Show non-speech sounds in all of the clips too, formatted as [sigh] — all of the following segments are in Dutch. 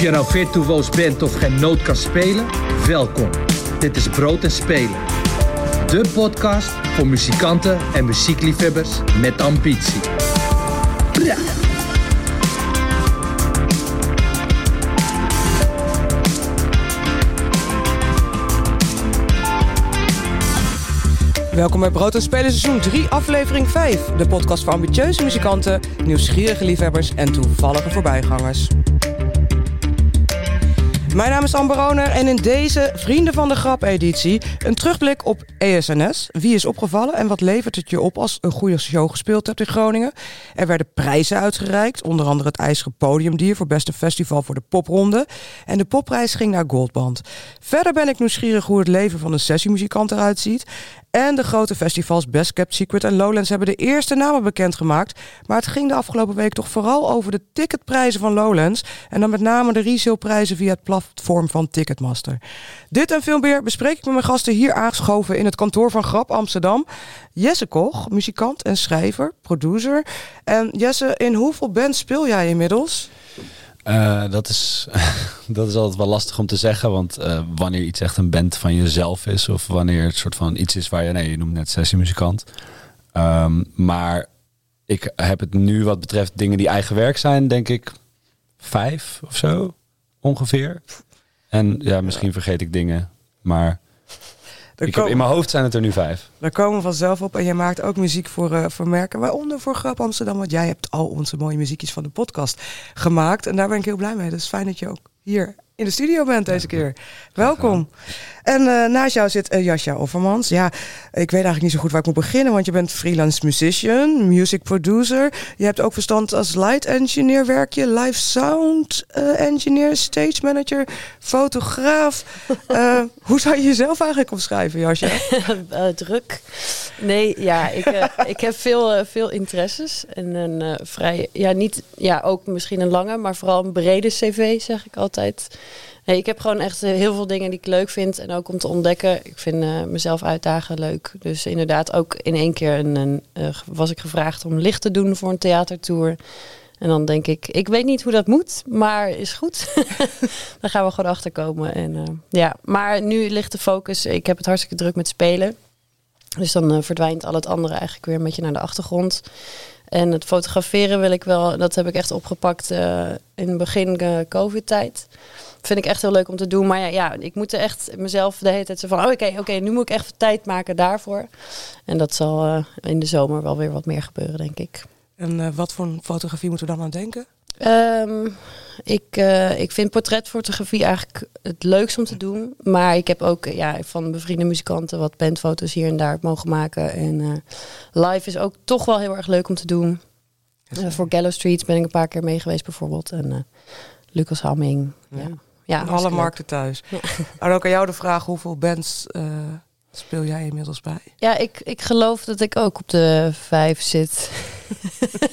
Of je nou virtuoos bent of geen noot kan spelen, welkom. Dit is Brood en Spelen. De podcast voor muzikanten en muziekliefhebbers met ambitie. Welkom bij Brood en Spelen seizoen 3, aflevering 5. De podcast voor ambitieuze muzikanten, nieuwsgierige liefhebbers en toevallige voorbijgangers. Mijn naam is Amber Roner en in deze Vrienden van de Grap editie een terugblik op ESNS. Wie is opgevallen en wat levert het je op als een goede show gespeeld hebt in Groningen? Er werden prijzen uitgereikt, onder andere het IJzeren Podiumdier voor beste festival voor de popronde. En de popprijs ging naar Goldband. Verder ben ik nieuwsgierig hoe het leven van een sessiemuzikant eruit ziet. En de grote festivals Best Kept Secret en Lowlands hebben de eerste namen bekendgemaakt. Maar het ging de afgelopen week toch vooral over de ticketprijzen van Lowlands. En dan met name de resale via het platform van Ticketmaster. Dit en veel meer bespreek ik met mijn gasten hier aangeschoven in het kantoor van Grap Amsterdam. Jesse Koch, muzikant en schrijver, producer. En Jesse, in hoeveel bands speel jij inmiddels? Uh, dat, is, [laughs] dat is altijd wel lastig om te zeggen. Want uh, wanneer iets echt een band van jezelf is. Of wanneer het soort van iets is waar je... Nee, je noemt net sessiemuzikant. Um, maar ik heb het nu wat betreft dingen die eigen werk zijn. Denk ik vijf of zo. Ongeveer. En ja, misschien vergeet ik dingen. Maar ik heb, in mijn hoofd zijn het er nu vijf. Daar komen we vanzelf op. En jij maakt ook muziek voor, uh, voor merken, waaronder voor Grap Amsterdam. Want jij hebt al onze mooie muziekjes van de podcast gemaakt. En daar ben ik heel blij mee. Dus fijn dat je ook hier in de studio bent deze keer. Welkom. En uh, naast jou zit uh, Jasja Offermans. Ja, ik weet eigenlijk niet zo goed waar ik moet beginnen, want je bent freelance musician, music producer. Je hebt ook verstand als light engineer, werk je, live sound uh, engineer, stage manager, fotograaf. [laughs] hoe zou je jezelf eigenlijk omschrijven, Jasja? [laughs] druk. Nee, ja, ik, ik heb veel, veel interesses en een vrij, ja, niet, ja, ook misschien een lange, maar vooral een brede cv, zeg ik altijd. Nee, ik heb gewoon echt eh, heel veel dingen die ik leuk vind. En ook om te ontdekken. Ik vind uh, mezelf uitdagen leuk. Dus inderdaad, ook in één keer een, uh, was ik gevraagd om licht te doen voor een theatertour. En dan denk ik, ik weet niet hoe dat moet, maar is goed. [laughs] dan gaan we gewoon achterkomen. En, ja, maar nu ligt de focus. Ik heb het hartstikke druk met spelen. Dus dan verdwijnt al het andere eigenlijk weer een beetje naar de achtergrond. En het fotograferen wil ik wel, dat heb ik echt opgepakt in het begin COVID-tijd vind ik echt heel leuk om te doen. Maar ja, ik moet er echt mezelf de hele tijd van... Oh, oké, oké, nu moet ik echt tijd maken daarvoor. En dat zal uh, in de zomer wel weer wat meer gebeuren, denk ik. En wat voor fotografie moeten we dan aan denken? Um, ik, uh, ik vind portretfotografie eigenlijk het leukst om te doen. Maar ik heb ook ja, van bevriende muzikanten wat bandfoto's hier en daar mogen maken. En live is ook toch wel heel erg leuk om te doen. voor Gallow Streets ben ik een paar keer mee geweest bijvoorbeeld. En Lucas Hamming. ja. Ja, alle markten thuis. Ja. En ook aan jou de vraag, hoeveel bands speel jij inmiddels bij? Ja, ik, ik geloof dat ik ook op de vijf zit.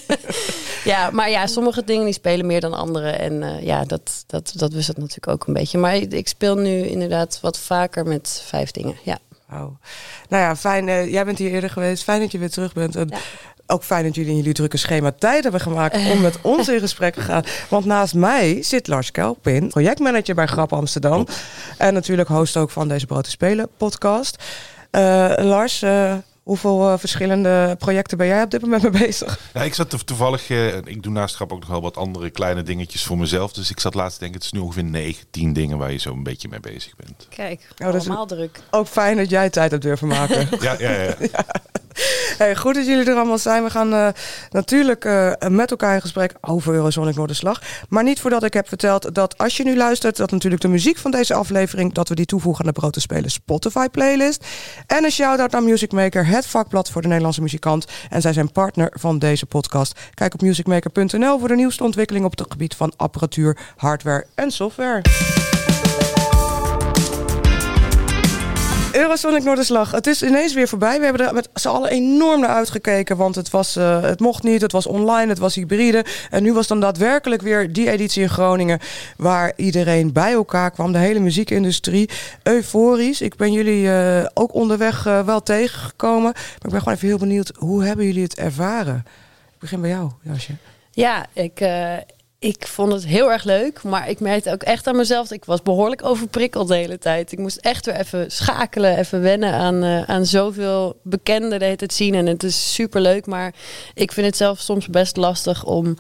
[laughs] ja, maar ja, sommige dingen die spelen meer dan andere. En uh, ja, dat, dat, dat wist het natuurlijk ook een beetje. Maar ik speel nu inderdaad wat vaker met vijf dingen, ja. Oh. Nou ja, fijn. Uh, jij bent hier eerder geweest. Fijn dat je weer terug bent. En ja ook fijn dat jullie in jullie drukke schema tijd hebben gemaakt om met ons in gesprek te gaan. Want naast mij zit Lars Kelpin, projectmanager bij Grap Amsterdam. En natuurlijk host ook van deze Brood Spelen podcast. Uh, Lars, uh, Hoeveel uh, verschillende projecten ben jij op dit moment mee bezig? Ja, ik zat toevallig, uh, ik doe naast grap ook nog wel wat andere kleine dingetjes voor mezelf. Dus ik zat laatst denk ik, het is nu ongeveer 9, 10 dingen waar je zo een beetje mee bezig bent. Kijk, oh, allemaal druk. Ook fijn dat jij tijd hebt durven maken. ja, ja, ja. [laughs] ja. [laughs] Hey, goed dat jullie er allemaal zijn. We gaan uh, natuurlijk uh, met elkaar in gesprek over Eurosonic Noorderslag. Maar niet voordat ik heb verteld dat als je nu luistert... dat natuurlijk de muziek van deze aflevering... dat we die toevoegen aan de Brood Spelen Spotify playlist. En een shout-out naar Music Maker, het vakblad voor de Nederlandse muzikant. En zij zijn partner van deze podcast. Kijk op musicmaker.nl voor de nieuwste ontwikkelingen op het gebied van apparatuur, hardware en software. Eurosonic Noorderslag. Het is ineens weer voorbij. We hebben er met z'n allen enorm naar uitgekeken. Want het, was, uh, het mocht niet, het was online, het was hybride. En nu was dan daadwerkelijk weer die editie in Groningen. Waar iedereen bij elkaar kwam. De hele muziekindustrie. Euforisch. Ik ben jullie uh, ook onderweg uh, wel tegengekomen. Maar ik ben gewoon even heel benieuwd. Hoe hebben jullie het ervaren? Ik begin bij jou, Jasje. Ja, ik Ik vond het heel erg leuk, maar ik merkte ook echt aan mezelf. Ik was behoorlijk overprikkeld de hele tijd. Ik moest echt weer even schakelen, even wennen aan, uh, aan zoveel bekenden de hele tijd zien. En het is super leuk, maar ik vind het zelf soms best lastig om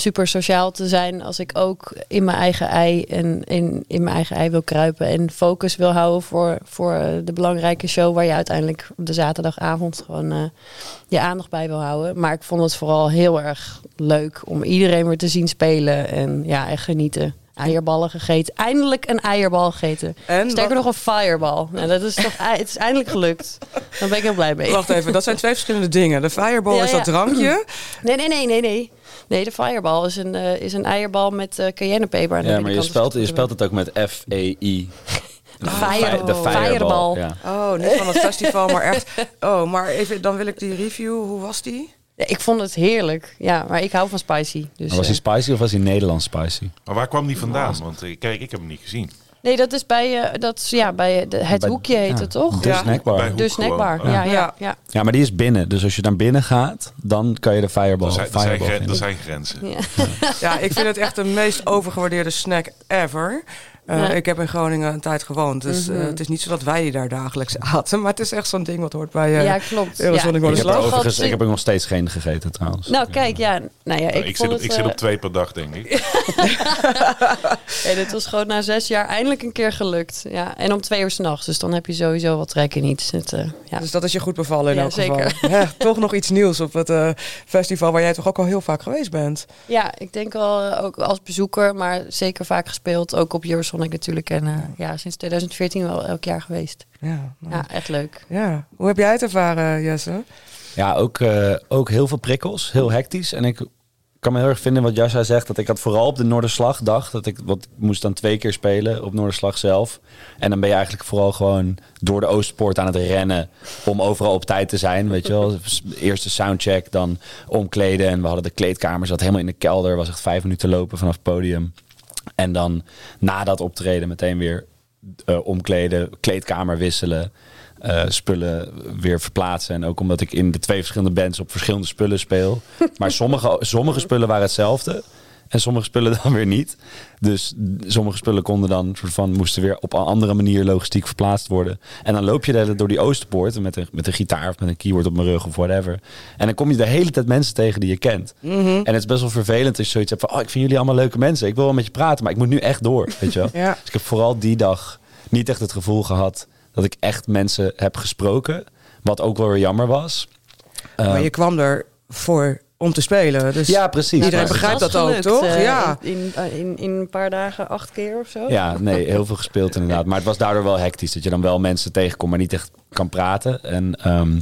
super sociaal te zijn als ik ook in mijn eigen ei en in, in mijn eigen ei wil kruipen en focus wil houden voor, voor de belangrijke show waar je uiteindelijk op de zaterdagavond gewoon uh, je aandacht bij wil houden. Maar ik vond het vooral heel erg leuk om iedereen weer te zien spelen en ja, en genieten. Eierballen gegeten. Eindelijk een eierbal gegeten. En Sterker nog een fireball. Nou, dat is toch, het is eindelijk gelukt. Daar ben ik heel blij mee. Wacht even, dat zijn twee verschillende dingen. De fireball ja, is dat drankje. Nee, nee, nee, nee, nee. Nee, de Fireball is een, uh, is een eierbal met uh, cayennepeper. Ja, maar je spelt, je spelt het ook met F-E-I. De, fire, de fireball. Ja. Oh, niet van het festival, maar echt. Oh, maar even, dan wil ik die review. Hoe was die? Ik vond het heerlijk. Ja, maar ik hou van spicy. Dus, was hij uh, spicy of was hij Nederlands spicy? Maar waar kwam die vandaan? Want kijk, ik heb hem niet gezien. Nee, dat is bij, uh, dat ja, bij de, het Bij- hoekje heet ja, het toch? De ja. snackbar. De snackbar. Ja. Ja, ja, Ja. maar die is binnen. Dus als je naar binnen gaat, dan kan je de fireball. Er zijn, er, zijn, fireball gren- er zijn grenzen. Ja. Ja, ik vind het echt de meest overgewaardeerde snack ever. Uh, Ja. Ik heb in Groningen een tijd gewoond. Dus uh, het is niet zo dat wij die daar dagelijks [laughs] aten. Maar het is echt zo'n ding wat hoort bij uh, Ja, klopt. Eurozone Ja. Ik heb, ik heb er nog steeds geen gegeten trouwens. Nou, kijk, ja. Nou ja, Nou, ik, ik, zit op, het, ik zit eh, op twee per dag, denk ik. [laughs] [laughs] ja, dit was gewoon na zes jaar eindelijk een keer gelukt. Ja, en om twee uur s'nachts. Dus dan heb je sowieso wat trek in iets. Het, eh, ja. Dus dat is je goed bevallen in Ja, elk zeker. geval. Ja, toch nog iets nieuws op het eh, festival waar jij toch ook al heel vaak geweest bent. ja, ik denk wel eh, ook als bezoeker, maar zeker vaak gespeeld. Ook op Eurosonic natuurlijk. En eh, ja, sinds 2014 wel elk jaar geweest. Ja, nou, Ja, echt leuk. ja. Hoe heb jij het ervaren, Jesse? Ja, ook, eh, ook heel veel prikkels. Heel hectisch. En ik kan me heel erg vinden wat Jassa zegt. Dat ik had vooral op de Noorderslag dacht. Dat ik, wat, ik moest dan twee keer spelen op Noorderslag zelf. En dan ben je eigenlijk vooral gewoon door de Oostpoort aan het rennen. Om overal op tijd te zijn. Weet je wel. [laughs] Eerste soundcheck, dan omkleden. En we hadden de kleedkamer zat helemaal in de kelder. Was echt vijf minuten lopen vanaf het podium. En dan na dat optreden meteen weer eh, omkleden, kleedkamer wisselen, eh, spullen weer verplaatsen. En ook omdat ik in de twee verschillende bands op verschillende spullen speel. [laughs] Maar sommige, sommige spullen waren hetzelfde. En sommige spullen [laughs] dan weer niet. Dus sommige spullen konden dan soort van moesten weer op een andere manier logistiek verplaatst worden. En dan loop je daar door die Oosterpoort met een, met een gitaar of met een keyboard op mijn rug of whatever. En dan kom je de hele tijd mensen tegen die je kent. En het is best wel vervelend als je zoiets hebt van, oh, ik vind jullie allemaal leuke mensen. Ik wil wel met je praten, maar ik moet nu echt door. Weet je wel? [laughs] Ja. Dus ik heb vooral die dag niet echt het gevoel gehad dat ik echt mensen heb gesproken. Wat ook wel weer jammer was. maar Ehm, je kwam er voor om te spelen. Dus ja, precies. Iedereen begrijpt dat ook, gelukt, toch? eh, Ja. In, in, in, in een paar dagen acht keer of zo. Ja, nee, heel veel gespeeld inderdaad. Maar het was daardoor wel hectisch. Dat je dan wel mensen tegenkomt, maar niet echt kan praten. En ehm,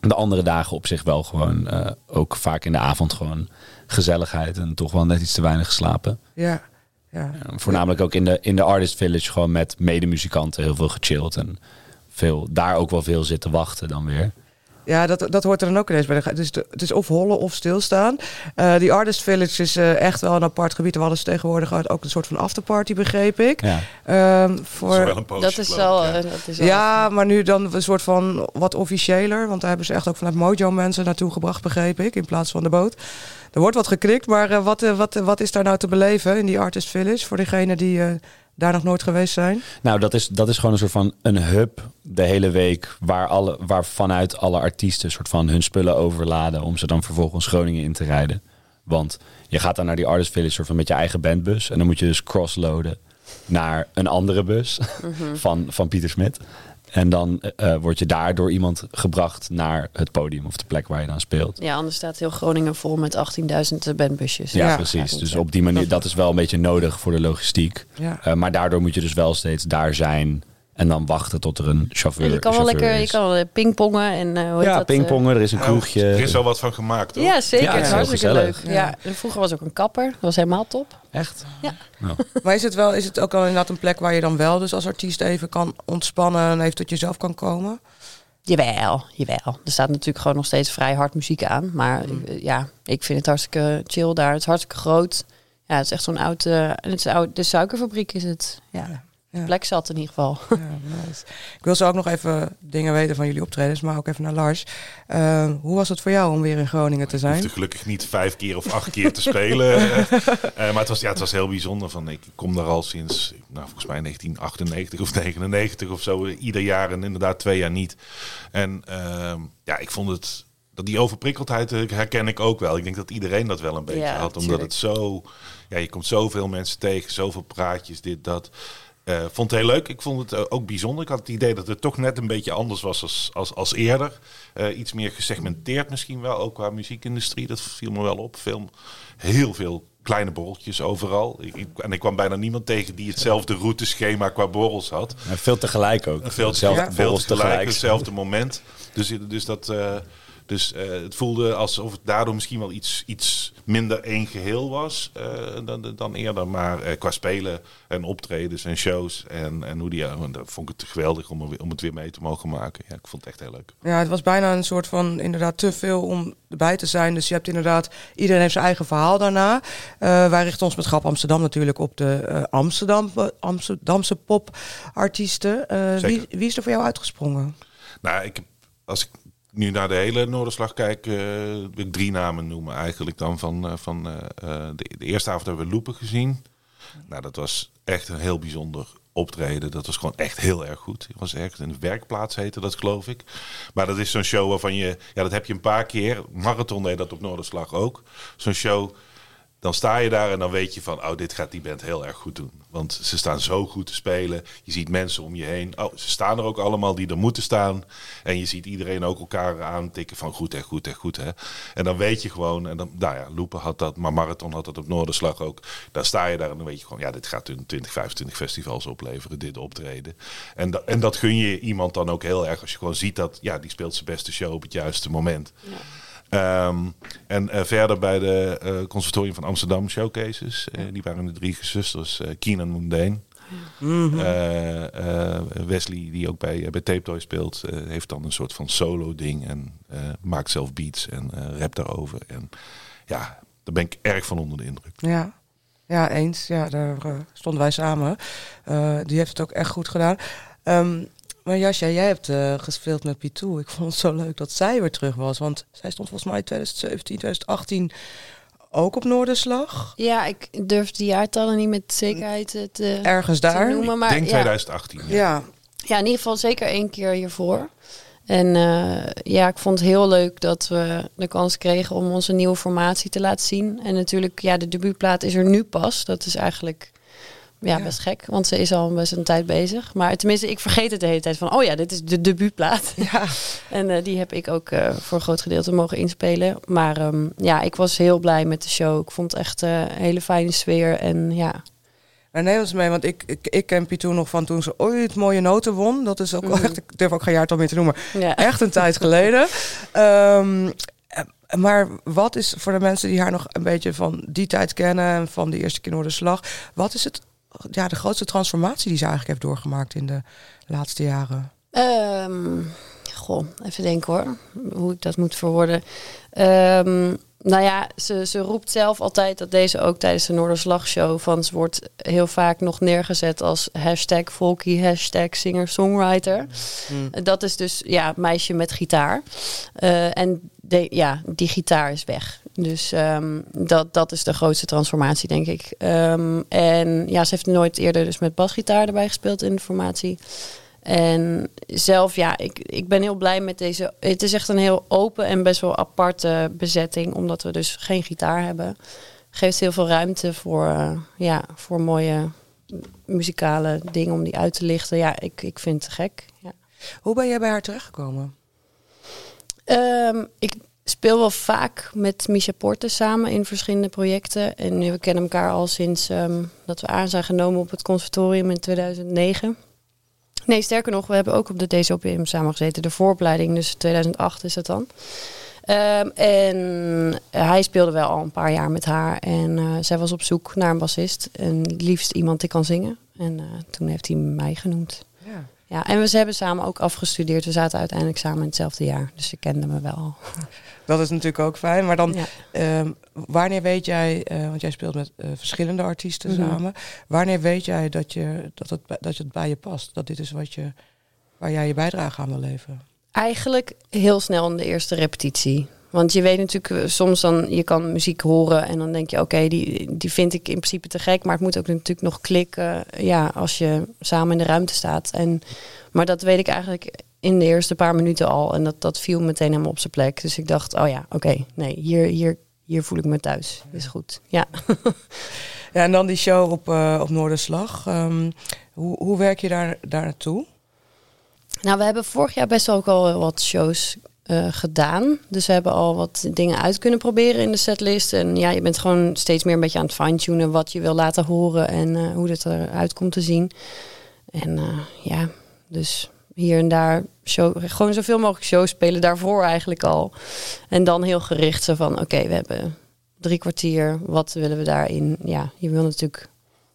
de andere dagen op zich wel gewoon, eh, ook vaak in de avond gewoon gezelligheid. En toch wel net iets te weinig geslapen. ja. ja. En voornamelijk ook in de, in de Artist Village gewoon met medemuzikanten heel veel gechilled. En veel, daar ook wel veel zitten wachten dan weer. Ja, dat, dat hoort er dan ook ineens bij. Dus de- het is of hollen of stilstaan. Eh die Artist Village is eh, echt wel een apart gebied. We hadden ze tegenwoordig ook een soort van afterparty, begreep ik. Ja. Ehm, Dat is voor, wel een poosje, Dat is wel. ja. eh, dat is wel ja, maar nu dan een soort van wat officiëler. Want daar hebben ze echt ook vanuit Mojo mensen naartoe gebracht, begreep ik. In plaats van de boot. Er wordt wat geknikt, maar eh, wat, wat, wat is daar nou te beleven in die Artist Village? Voor degenen die eh, daar nog nooit geweest zijn. Nou, dat is, dat is gewoon een soort van een hub de hele week. Waar, alle, waar vanuit alle artiesten soort van hun spullen overladen. Om ze dan vervolgens Groningen in te rijden. Want je gaat dan naar die Artist Village soort van met je eigen bandbus. En dan moet je dus crossloaden naar een andere bus [laughs] van, van Pieter Smit. En dan eh, eh, word je daar door iemand gebracht naar het podium of de plek waar je dan speelt. Ja, anders staat heel Groningen vol met 18.000 bandbusjes. Ja, Ja. precies. Dus op die manier, dat is wel een beetje nodig voor de logistiek. Ja. Eh, maar daardoor moet je dus wel steeds daar zijn en dan wachten tot er een chauffeur, Ja, je kan wel lekker je is. kan wel pingpongen en eh hoe heet ja, dat, eh, pingpongen, er is een kroegje. Er is wel wat van gemaakt, hoor. Ja, zeker. Ja, het is is heel hartstikke leuk. Ja. vroeger was ook een kapper. Dat was helemaal top. Echt? Ja. Nou, Maar is het, wel, is het ook al inderdaad een plek waar je dan wel dus als artiest even kan ontspannen en even tot jezelf kan komen? Jawel, jawel. Er staat natuurlijk gewoon nog steeds vrij hard muziek aan. Maar eh, ja, ik vind het hartstikke chill daar. Het is hartstikke groot. Ja, het is echt zo'n oud... eh, het is oud de suikerfabriek is het. Ja. Ja. plek zat in ieder geval. Ja, nice. Ik wil zo ook nog even dingen weten van jullie optredens, maar ook even naar Lars. Uh, hoe was het voor jou om weer in Groningen te Ik zijn? hoefde gelukkig niet vijf keer of acht keer te spelen. Uh, [laughs] uh, maar het was, ja, het was heel bijzonder. Van, ik kom daar al sinds, nou, volgens mij 1998 of 99 of zo. Ieder jaar en inderdaad twee jaar niet. En ehm, ja, ik vond het... Dat die overprikkeldheid herken ik ook wel. Ik denk dat iedereen dat wel een beetje Ja, had. Omdat tuurlijk. het zo... Ja, je komt zoveel mensen tegen, zoveel praatjes, dit, dat. Uh, vond het heel leuk. Ik vond het uh, ook bijzonder. Ik had het idee dat het toch net een beetje anders was als, als, als eerder. Uh, iets meer gesegmenteerd misschien wel, ook qua muziekindustrie. Dat viel me wel op. Veel, heel veel kleine borreltjes overal. Ik, ik, en ik kwam bijna niemand tegen die hetzelfde routeschema qua borrels had. En veel tegelijk ook. Veel, Zelfde ja, veel tegelijk, tegelijk. hetzelfde moment. Dus, dus dat... Dus uh, het voelde alsof het daardoor misschien wel iets, iets minder één geheel was uh, dan, dan eerder. Maar uh, qua spelen en optredens en shows en, en hoe die... Dat vond ik het geweldig om, om het weer mee te mogen maken. Ja, ik vond het echt heel leuk. Ja, het was bijna een soort van inderdaad te veel om erbij te zijn. Dus je hebt inderdaad... Iedereen heeft zijn eigen verhaal daarna. wij richten ons met Grap Amsterdam natuurlijk op de Amsterdam, Amsterdamse popartiesten. wie, wie is er voor jou uitgesprongen? Nou, ik. Als ik nu naar de hele Noorderslag kijk, uh, drie namen noemen eigenlijk dan. Van, uh, van uh, de, de, eerste avond hebben we Loepen gezien. Nou, dat was echt een heel bijzonder optreden. Dat was gewoon echt heel erg goed. Het was echt een werkplaats heette dat, geloof ik. Maar dat is zo'n show waarvan je... Ja, dat heb je een paar keer. Marathon deed dat op Noorderslag ook. Zo'n show... Dan sta je daar en dan weet je van, oh, dit gaat die band heel erg goed doen. Want ze staan zo goed te spelen. Je ziet mensen om je heen. Oh, ze staan er ook allemaal die er moeten staan. En je ziet iedereen ook elkaar aantikken van goed en goed en goed. Hè? En dan weet je gewoon, en dan, nou ja, Loepen had dat, maar Marathon had dat op Noorderslag ook. Dan sta je daar en dan weet je gewoon, ja, dit gaat een 20, 25 festivals opleveren, dit optreden. En, da en dat gun je iemand dan ook heel erg als je gewoon ziet dat, ja, die speelt zijn beste show op het juiste moment. Um, en uh, verder bij de uh, Conservatorium van Amsterdam Showcases. Uh, die waren de drie zusters, Keenan Mundane. Mm -hmm. Wesley, die ook bij, bij Tape Toy speelt, heeft dan een soort van solo ding. En maakt zelf beats en rapt daarover. En ja, daar ben ik erg van onder de indruk. Ja, ja eens. Ja, daar stonden wij samen. die heeft het ook echt goed gedaan. Um, maar Jasja, jij hebt uh, gespeeld met Pitou. Ik vond het zo leuk dat zij weer terug was. Want zij stond volgens mij 2017, 2018 ook op Noorderslag. Ja, ik durf de jaartallen niet met zekerheid te, Ergens daar. te noemen. Maar Ik denk ja, 2018. Ja. Ja. ja, in ieder geval zeker één keer hiervoor. En uh, ja, ik vond het heel leuk dat we de kans kregen om onze nieuwe formatie te laten zien. En natuurlijk, ja, de debuutplaat is er nu pas. Dat is eigenlijk ja, best gek, want ze is al best een tijd bezig. Maar tenminste, ik vergeet het de hele tijd van, oh ja, dit is de debuutplaat. Ja. [laughs] en uh, die heb ik ook uh, voor een groot gedeelte mogen inspelen. Maar um, ja, ik was heel blij met de show. Ik vond het echt uh, een hele fijne sfeer en ja... Neem ons mee, want ik, ik, ik ken Pitou nog van toen ze ooit mooie noten won. Dat is ook wel echt, ik durf ook geen jaartal meer te noemen. Ja. Echt een tijd geleden. Um, [laughs] maar wat is voor de mensen die haar nog een beetje van die tijd kennen... en van die eerste keer Noorderslag... wat is het ja, de grootste transformatie die ze eigenlijk heeft doorgemaakt in de laatste jaren? Um, goh, even denken hoor, hoe ik dat moet verwoorden. Um, nou ja, ze, ze roept zelf altijd dat deze ook tijdens de Noorderslagshow van ze wordt heel vaak nog neergezet als hashtag folky, hashtag singer-songwriter. Mm. Dat is dus ja, meisje met gitaar. Uh, en de, ja, die gitaar is weg. Dus um, dat, dat is de grootste transformatie, denk ik. Um, en ja, ze heeft nooit eerder dus met basgitaar erbij gespeeld in de formatie. En zelf, ja, ik, ik ben heel blij met deze. Het is echt een heel open en best wel aparte bezetting, omdat we dus geen gitaar hebben. Geeft heel veel ruimte voor, uh, ja, voor mooie muzikale dingen om die uit te lichten. Ja, ik, ik vind het gek. Ja. Hoe ben jij bij haar terechtgekomen? Um, ik speel wel vaak met Misha Porte samen in verschillende projecten. En we kennen elkaar al sinds um, dat we aan zijn genomen op het conservatorium in 2009. Nee, sterker nog, we hebben ook op de DCOPM samen gezeten. De vooropleiding, dus 2008 is het dan. Um, en hij speelde wel al een paar jaar met haar. En uh, zij was op zoek naar een bassist. En liefst iemand die kan zingen. En uh, toen heeft hij mij genoemd. Ja. Ja, en we ze hebben samen ook afgestudeerd. We zaten uiteindelijk samen in hetzelfde jaar. Dus ze kenden me wel. [laughs] Dat is natuurlijk ook fijn. Maar dan, Ja. ehm, wanneer weet jij, eh, want jij speelt met eh, verschillende artiesten Mhm. samen. Wanneer weet jij dat, je, dat, het, bij- dat het bij je past? Dat dit is wat je, waar jij je bijdrage aan wil leveren? Eigenlijk heel snel in de eerste repetitie. Want je weet natuurlijk eh, soms dan, je kan muziek horen en dan denk je, oké, die, die vind ik in principe te gek. Maar het moet ook natuurlijk nog klikken ja, als je samen in de ruimte staat. En, maar dat weet ik eigenlijk in de eerste paar minuten al. En dat, dat viel meteen helemaal op zijn plek. Dus ik dacht, oh ja, oké, nee, hier, hier, hier voel ik me thuis. Is goed. Ja. [laughs] Ja, en dan die show op, eh, op Noorderslag. Ehm, hoe, hoe werk je daar, daar naartoe? Nou, we hebben vorig jaar best wel ook al wat shows eh, gedaan. Dus we hebben al wat dingen uit kunnen proberen in de setlist. En ja, je bent gewoon steeds meer een beetje aan het fine-tunen wat je wil laten horen en eh, hoe het eruit komt te zien. En ja, dus hier en daar show, gewoon zoveel mogelijk shows spelen daarvoor eigenlijk al. En dan heel gericht zo van, oké, we hebben drie kwartier. Wat willen we daarin? Ja, je wil natuurlijk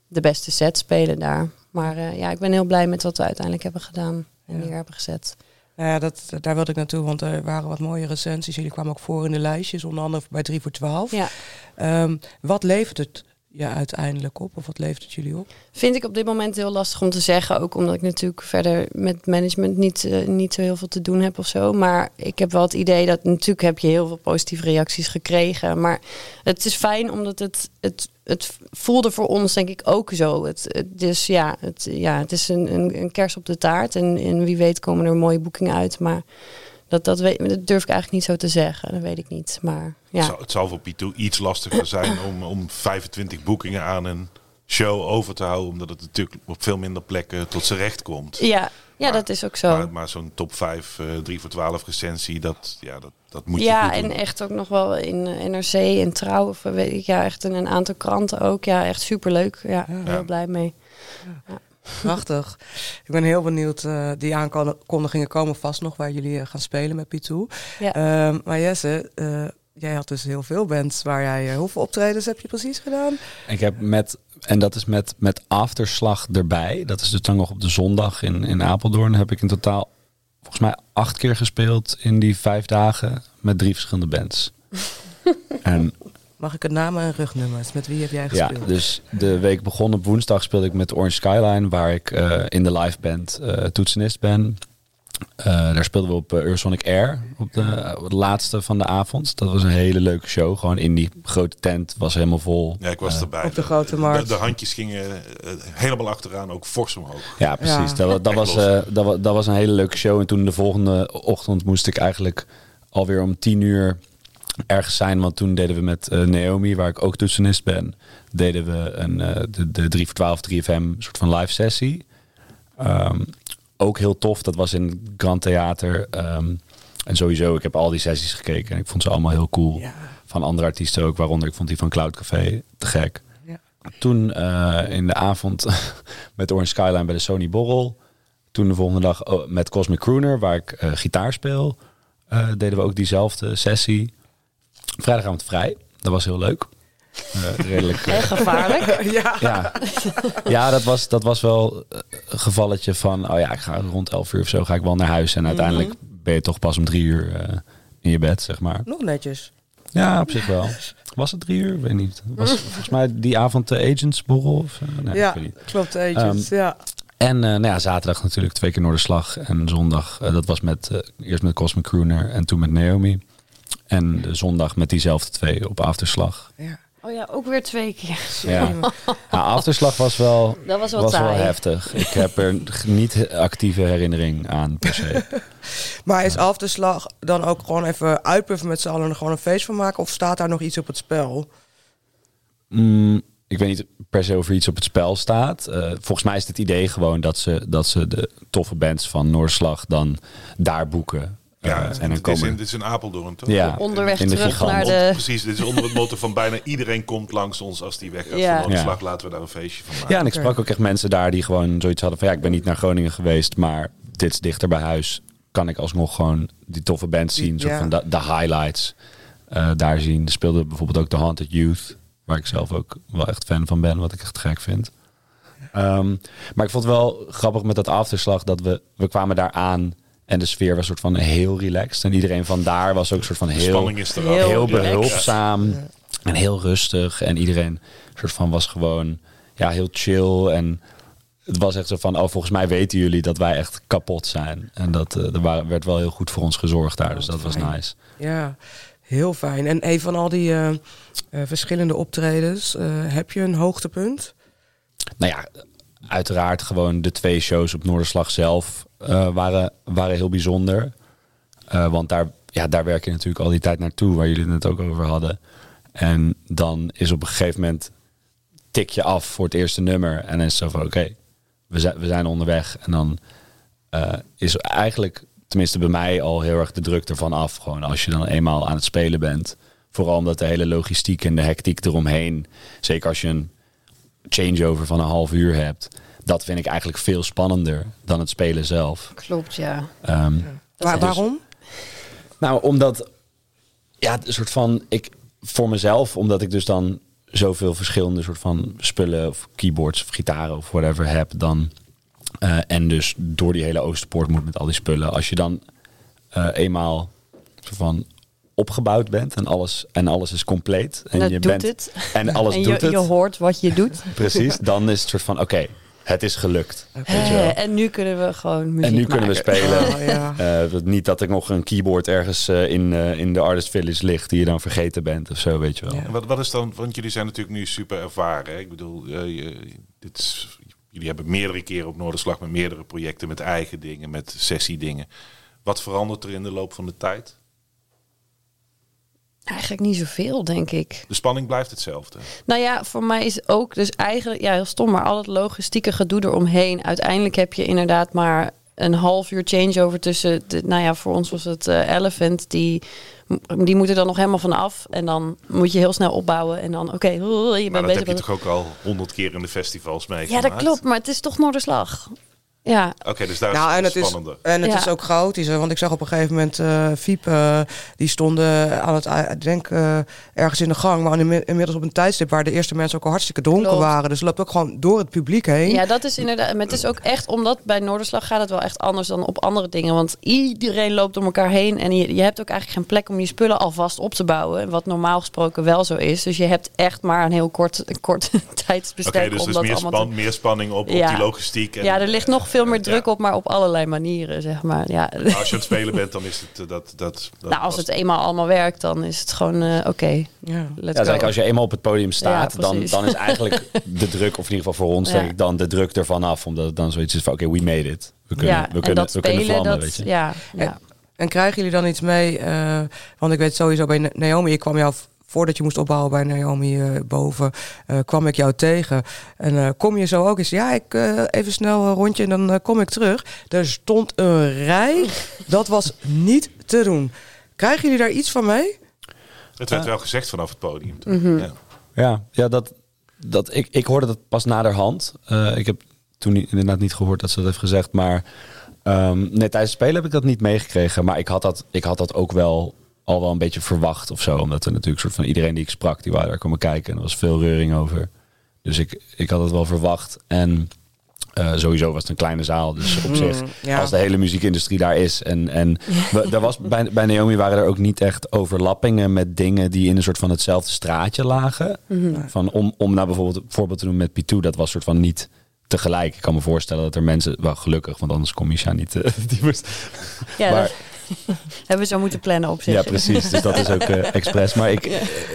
de beste set spelen daar. Maar eh, ja, ik ben heel blij met wat we uiteindelijk hebben gedaan en Ja. neer hebben gezet. Nou ja, dat, daar wilde ik naartoe, want er waren wat mooie recensies. Jullie kwamen ook voor in de lijstjes, onder andere bij 3 voor 12. Ja. Ehm, wat levert het je uiteindelijk op? Of wat levert het jullie op? Vind ik op dit moment heel lastig om te zeggen. Ook omdat ik natuurlijk verder met management niet, eh, niet zo heel veel te doen heb of zo. Maar ik heb wel het idee dat natuurlijk heb je heel veel positieve reacties gekregen. Maar het is fijn omdat het, het, het voelde voor ons denk ik ook zo. Het, het, dus ja, het, ja, het is een, een, een kers op de taart. En, en wie weet komen er mooie boekingen uit. Maar dat, dat, weet, dat durf ik eigenlijk niet zo te zeggen. Dat weet ik niet. Maar Het, ja. zal, het zal voor Piet iets lastiger zijn om, om 25 boekingen aan een show over te houden. Omdat het natuurlijk op veel minder plekken tot zijn recht komt. Ja, ja Maar- dat is ook zo. Maar, maar zo'n top 5, eh 3 voor 12 recensie, dat, ja, dat, dat moet je ja, goed doen. en echt ook nog wel in eh, NRC en Trouw. Of eh, weet ik, ja, echt in een aantal kranten ook. Ja, echt superleuk. Ja, heel Ja. blij mee. Prachtig. Ik ben heel benieuwd. eh, die aankondigingen komen vast nog waar jullie eh, gaan spelen met Pitou. Ja. Ehm, maar Jesse, eh, jij had dus heel veel bands waar jij... hoeveel optredens heb je precies gedaan? Ik heb met, en dat is met, met afterslag erbij. Dat is dus dan nog op de zondag in, in Apeldoorn. Heb ik in totaal volgens mij acht keer gespeeld in die vijf dagen met drie verschillende bands. [laughs] en Mag ik het namen en rugnummers? Met wie heb jij ja, gespeeld? dus de week begon op woensdag speelde ik met Orange Skyline, waar ik eh, in de live band eh, toetsenist ben. Eh, daar speelden we op uh, Eurosonic Air op de, de laatste van de avond. Dat was een hele leuke show. Gewoon in die grote tent was helemaal vol. Ja, ik was erbij. op de grote markt. De, de handjes gingen helemaal achteraan, ook fors omhoog. Ja, precies. Ja. Dat, dat, was, eh, dat was een hele leuke show. En toen de volgende ochtend moest ik eigenlijk alweer om tien uur ergens zijn. Want toen deden we met eh, Naomi, waar ik ook toetsenist ben, deden we een, eh, de, de 3 voor 12 3FM soort van live sessie. Ehm, ook heel tof. Dat was in het Grand Theater. Ehm, en sowieso, ik heb al die sessies gekeken. En ik vond ze allemaal heel cool. Ja. Van andere artiesten ook, waaronder ik vond die van Cloud Café te gek. Ja. Toen eh, in de avond [laughs] met Orange Skyline bij de Sony Borrel. Toen de volgende dag oh, met Cosmic Crooner, waar ik gitaar speel, deden we ook diezelfde sessie. Vrijdagavond vrij. Dat was heel leuk. Eh, redelijk. eh, Heel gevaarlijk. [laughs] ja. ja, ja dat, was, dat was wel eh, een gevalletje van, oh ja, ik ga rond 11 uur of zo ga ik wel naar huis. En uiteindelijk ben je toch pas om drie uur eh, in je bed, zeg maar. Nog netjes. Ja, op zich wel. Was het drie uur? Ik weet niet. Was volgens mij die avond de agentsborrel? Of, zo? nee, ja, ik weet niet. klopt. Agents. ja. En eh, nou ja, zaterdag natuurlijk twee keer Noorderslag. En zondag, dat was met, eerst met Cosmic Crooner en toen met Naomi. En de zondag met diezelfde twee op Afterslag. ja. Oh ja, ook weer twee keer. [laughs] Ja. Nou, Afterslag was wel, [laughs] Dat was wel was wel heftig. Ik heb er niet actieve herinnering aan per se. [laughs] Maar is afterslag dan ook gewoon even uitpuffen met z'n allen en er gewoon een feest van maken? Of staat daar nog iets op het spel? Mm, ik weet niet per se of er iets op het spel staat. Eh, volgens mij is het idee gewoon dat ze, dat ze de toffe bands van Noorslag dan daar boeken. Ja, en het, dan is komen... in, dit is in Apeldoorn, toch? Ja. Onderweg In terug naar Om- de... precies, dit is onder het motto van bijna iedereen komt langs ons als die weggaat Ja. van de Ja. Laten we daar een feestje van maken. Ja, en ik sprak ook echt mensen daar die gewoon zoiets hadden van... ja, ik ben niet naar Groningen geweest, maar dit is dichter bij huis. Kan ik alsnog gewoon die toffe band zien. soort Ja. van de, de highlights eh, daar zien. Er speelde bijvoorbeeld ook The Haunted Youth... waar ik zelf ook wel echt fan van ben, wat ik echt gek vind. Ehm, maar ik vond het wel grappig met dat afterslag dat we, we kwamen daar aan en de sfeer was soort van heel relaxed. En iedereen van daar was ook een soort van heel, er heel heel behulpzaam en heel rustig. En iedereen soort van was gewoon ja, heel chill. En het was echt zo van, oh, volgens mij weten jullie dat wij echt kapot zijn. En dat eh, er waren, werd wel heel goed voor ons gezorgd daar. Dus dat was nice. Ja, heel fijn. En een van al die eh, eh, verschillende optredens, eh, heb je een hoogtepunt? Nou ja, uiteraard gewoon de twee shows op Noorderslag zelf waren, waren heel bijzonder. Eh, want daar, ja, daar werk je natuurlijk al die tijd naartoe, waar jullie het ook over hadden. En dan is op een gegeven moment tik je af voor het eerste nummer. En dan is het zo van, oké, we, zijn, we zijn onderweg. En dan eh, is eigenlijk, tenminste bij mij, al heel erg de druk ervan af. Gewoon als je dan eenmaal aan het spelen bent. Vooral omdat de hele logistiek en de hectiek eromheen, zeker als je een changeover van een half uur hebt. Dat vind ik eigenlijk veel spannender dan het spelen zelf. Klopt, ja. Ehm, Waar- dus- waarom? nou, omdat ja, een soort van ik voor mezelf, omdat ik dus dan zoveel verschillende soort van spullen of keyboards of gitaren of whatever heb, dan eh, en dus door die hele Oosterpoort moet met al die spullen. Als je dan eh, eenmaal soort van opgebouwd bent en alles en alles is compleet en je doet bent het. en alles en je, doet het je hoort wat je doet. precies, dan is het soort van oké, het is gelukt. Weet je wel. Eh, en nu kunnen we gewoon muziek En nu kunnen we maken. spelen. Oh, ja. [laughs] Eh, dat- niet dat ik nog een keyboard ergens eh, in, eh, in de Artist Village ligt die je dan vergeten bent of zo, weet je wel. Ja. En wat, wat is dan, want jullie zijn natuurlijk nu super ervaren. Hè? Ik bedoel, eh, je- dit is, jullie hebben meerdere keren op Noorderslag met meerdere projecten, met eigen dingen, met sessiedingen. Wat verandert er in de loop van de tijd? Eigenlijk niet zoveel, denk ik. De spanning blijft hetzelfde. Nou ja, voor mij is ook dus eigenlijk, ja, heel stom, maar al het logistieke gedoe eromheen. Uiteindelijk heb je inderdaad maar een half uur changeover tussen, de, nou ja, voor ons was het eh, Elephant, die, die moet er dan nog helemaal van af. En dan moet je heel snel opbouwen en dan, oké, [laughs] je Maar bent dat bezig heb je toch ook al honderd keer in de festivals Ja, meegemaakt? dat klopt, maar het is toch Noorderslag. Ja, Oké, dus daar Nou, is en het is, spannender. en het Ja. is ook chaotisch. Want ik zag op een gegeven moment eh Fiep, eh, die stonden aan het, eh, ik denk eh, ergens in de gang, maar inmi- inmiddels op een tijdstip waar de eerste mensen ook al hartstikke dronken Klopt. waren. Dus het loopt ook gewoon door het publiek heen. ja, dat is inderdaad. Maar het is ook echt, omdat bij Noorderslag gaat het wel echt anders dan op andere dingen. Want iedereen loopt om elkaar heen. En je, je hebt ook eigenlijk geen plek om je spullen alvast op te bouwen. Wat normaal gesproken wel zo is. Dus je hebt echt maar een heel kort, een kort [laughs] Oké, tijdsbestek dus om er dat is meer, te meer spanning op, Ja. op die logistiek. En, Ja, er ligt nog veel meer druk ja. op, maar op allerlei manieren, zeg maar. Ja. Maar als je aan het spelen bent, dan is het eh, dat... dat, dat Nou, als het eenmaal allemaal werkt, dan is het gewoon eh, oké. Ja. let's Ja, go. als je eenmaal op het podium staat, Ja, dan, dan is eigenlijk [laughs] de druk, of in ieder geval voor ons, Ja. denk ik, dan de druk ervan af. Omdat het dan zoiets is van, oké, we made it. We kunnen, ja, we en kunnen, dat we kunnen spelen, vlammen, dat, weet je. ja, ja. En krijgen jullie dan iets mee? eh, want ik weet sowieso bij Na- Naomi, ik kwam jou voordat je moest opbouwen bij Naomi eh, boven, eh, kwam ik jou tegen. En eh, kom je zo ook eens? Ja, ik eh, even snel een rondje en dan eh, kom ik terug. Er stond een rij. Dat was niet te doen. Krijgen jullie daar iets van mee? Het werd wel gezegd vanaf het podium. Mhm. ja. Ja, ja dat, dat, ik, ik hoorde dat pas naderhand. Eh ik heb toen niet- inderdaad niet gehoord dat ze dat heeft gezegd. Maar ehm, nee, tijdens het spelen heb ik dat niet meegekregen. Maar ik had dat, ik had dat ook wel al wel een beetje verwacht of zo. Omdat er natuurlijk soort van iedereen die ik sprak, die waren daar komen kijken. En er was veel reuring over. Dus ik, ik had het wel verwacht. En eh, sowieso was het een kleine zaal. Dus op zich, Mm, ja. als de hele muziekindustrie daar is. En, en we- er was, bij, bij Naomi waren er ook niet echt overlappingen met dingen die in een soort van hetzelfde straatje lagen. Van om, om nou bijvoorbeeld een voorbeeld te doen met Pitou, dat was soort van niet tegelijk. Ik kan me voorstellen dat er mensen, wel gelukkig, want anders kom je ja niet. eh, [laughs] die moest, ja maar- [laughs] hebben we zo moeten plannen op zich. ja, precies. Dus dat is ook eh expres. Maar ik,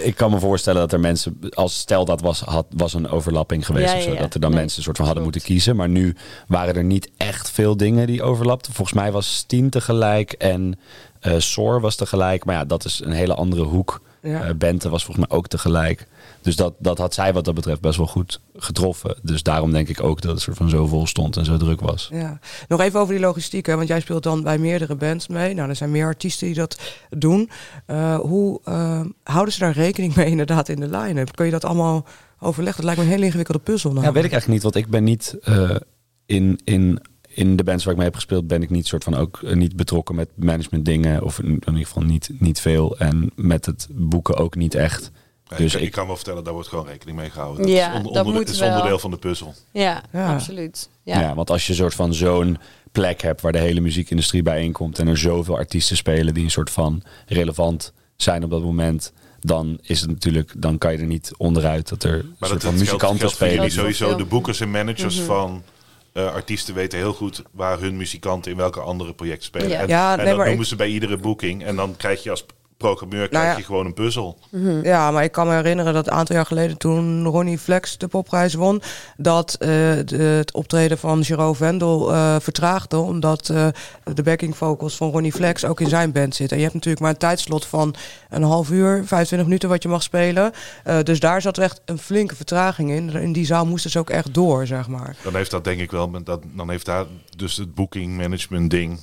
ik kan me voorstellen dat er mensen, als stel dat was, had, was een overlapping geweest Ja, of zo, ja, ja. dat er dan Nee, mensen een soort van hadden moeten kiezen. Maar nu waren er niet echt veel dingen die overlapten. Volgens mij was Steen tegelijk en eh Soar was tegelijk. Maar ja, dat is een hele andere hoek. Ja. Eh, Bente was volgens mij ook tegelijk. Dus dat, dat had zij wat dat betreft best wel goed getroffen. Dus daarom denk ik ook dat het soort van zo vol stond en zo druk was. Ja. Nog even over die logistiek, hè, want jij speelt dan bij meerdere bands mee. Nou, er zijn meer artiesten die dat doen. Eh, hoe eh, houden ze daar rekening mee inderdaad in de line-up? Kun je dat allemaal overleggen? Dat lijkt me een hele ingewikkelde puzzel. Ja, weet ik eigenlijk niet, want ik ben niet eh, in, in, in de bands waar ik mee heb gespeeld, ben ik niet soort van ook niet betrokken met management dingen, of in, in ieder geval niet, niet veel. En met het boeken ook niet echt. Ja, Dus ik, kan wel vertellen, daar wordt gewoon rekening mee gehouden. Dat Ja, is, onder, dat onder- moet is wel. onderdeel van de puzzel. Ja, Ja. absoluut. ja. Ja. want als je een soort van zo'n plek hebt waar de hele muziekindustrie bijeenkomt en er zoveel artiesten spelen die een soort van relevant zijn op dat moment, dan is het natuurlijk, dan kan je er niet onderuit dat er een soort dat, van muzikanten geldt spelen. sowieso. De boekers en managers Mhm. van eh, artiesten weten heel goed waar hun muzikanten in welke andere projecten spelen. Ja. En, Ja, en nee, dat noemen ik- ze bij iedere boeking. En dan krijg je als programmeur krijg ja. je gewoon een puzzel. Ja, maar ik kan me herinneren dat een aantal jaar geleden toen Ronnie Flex de popprijs won, dat eh, de- het optreden van Giro Vendel eh, vertraagde, omdat eh, de backing vocals van Ronnie Flex ook in zijn band zitten. En je hebt natuurlijk maar een tijdslot van een half uur, 25 minuten wat je mag spelen. Eh, dus daar zat echt een flinke vertraging in. In die zaal moesten ze ook echt door, zeg maar. Dan heeft dat denk ik wel, dat, dan heeft daar dus het booking management ding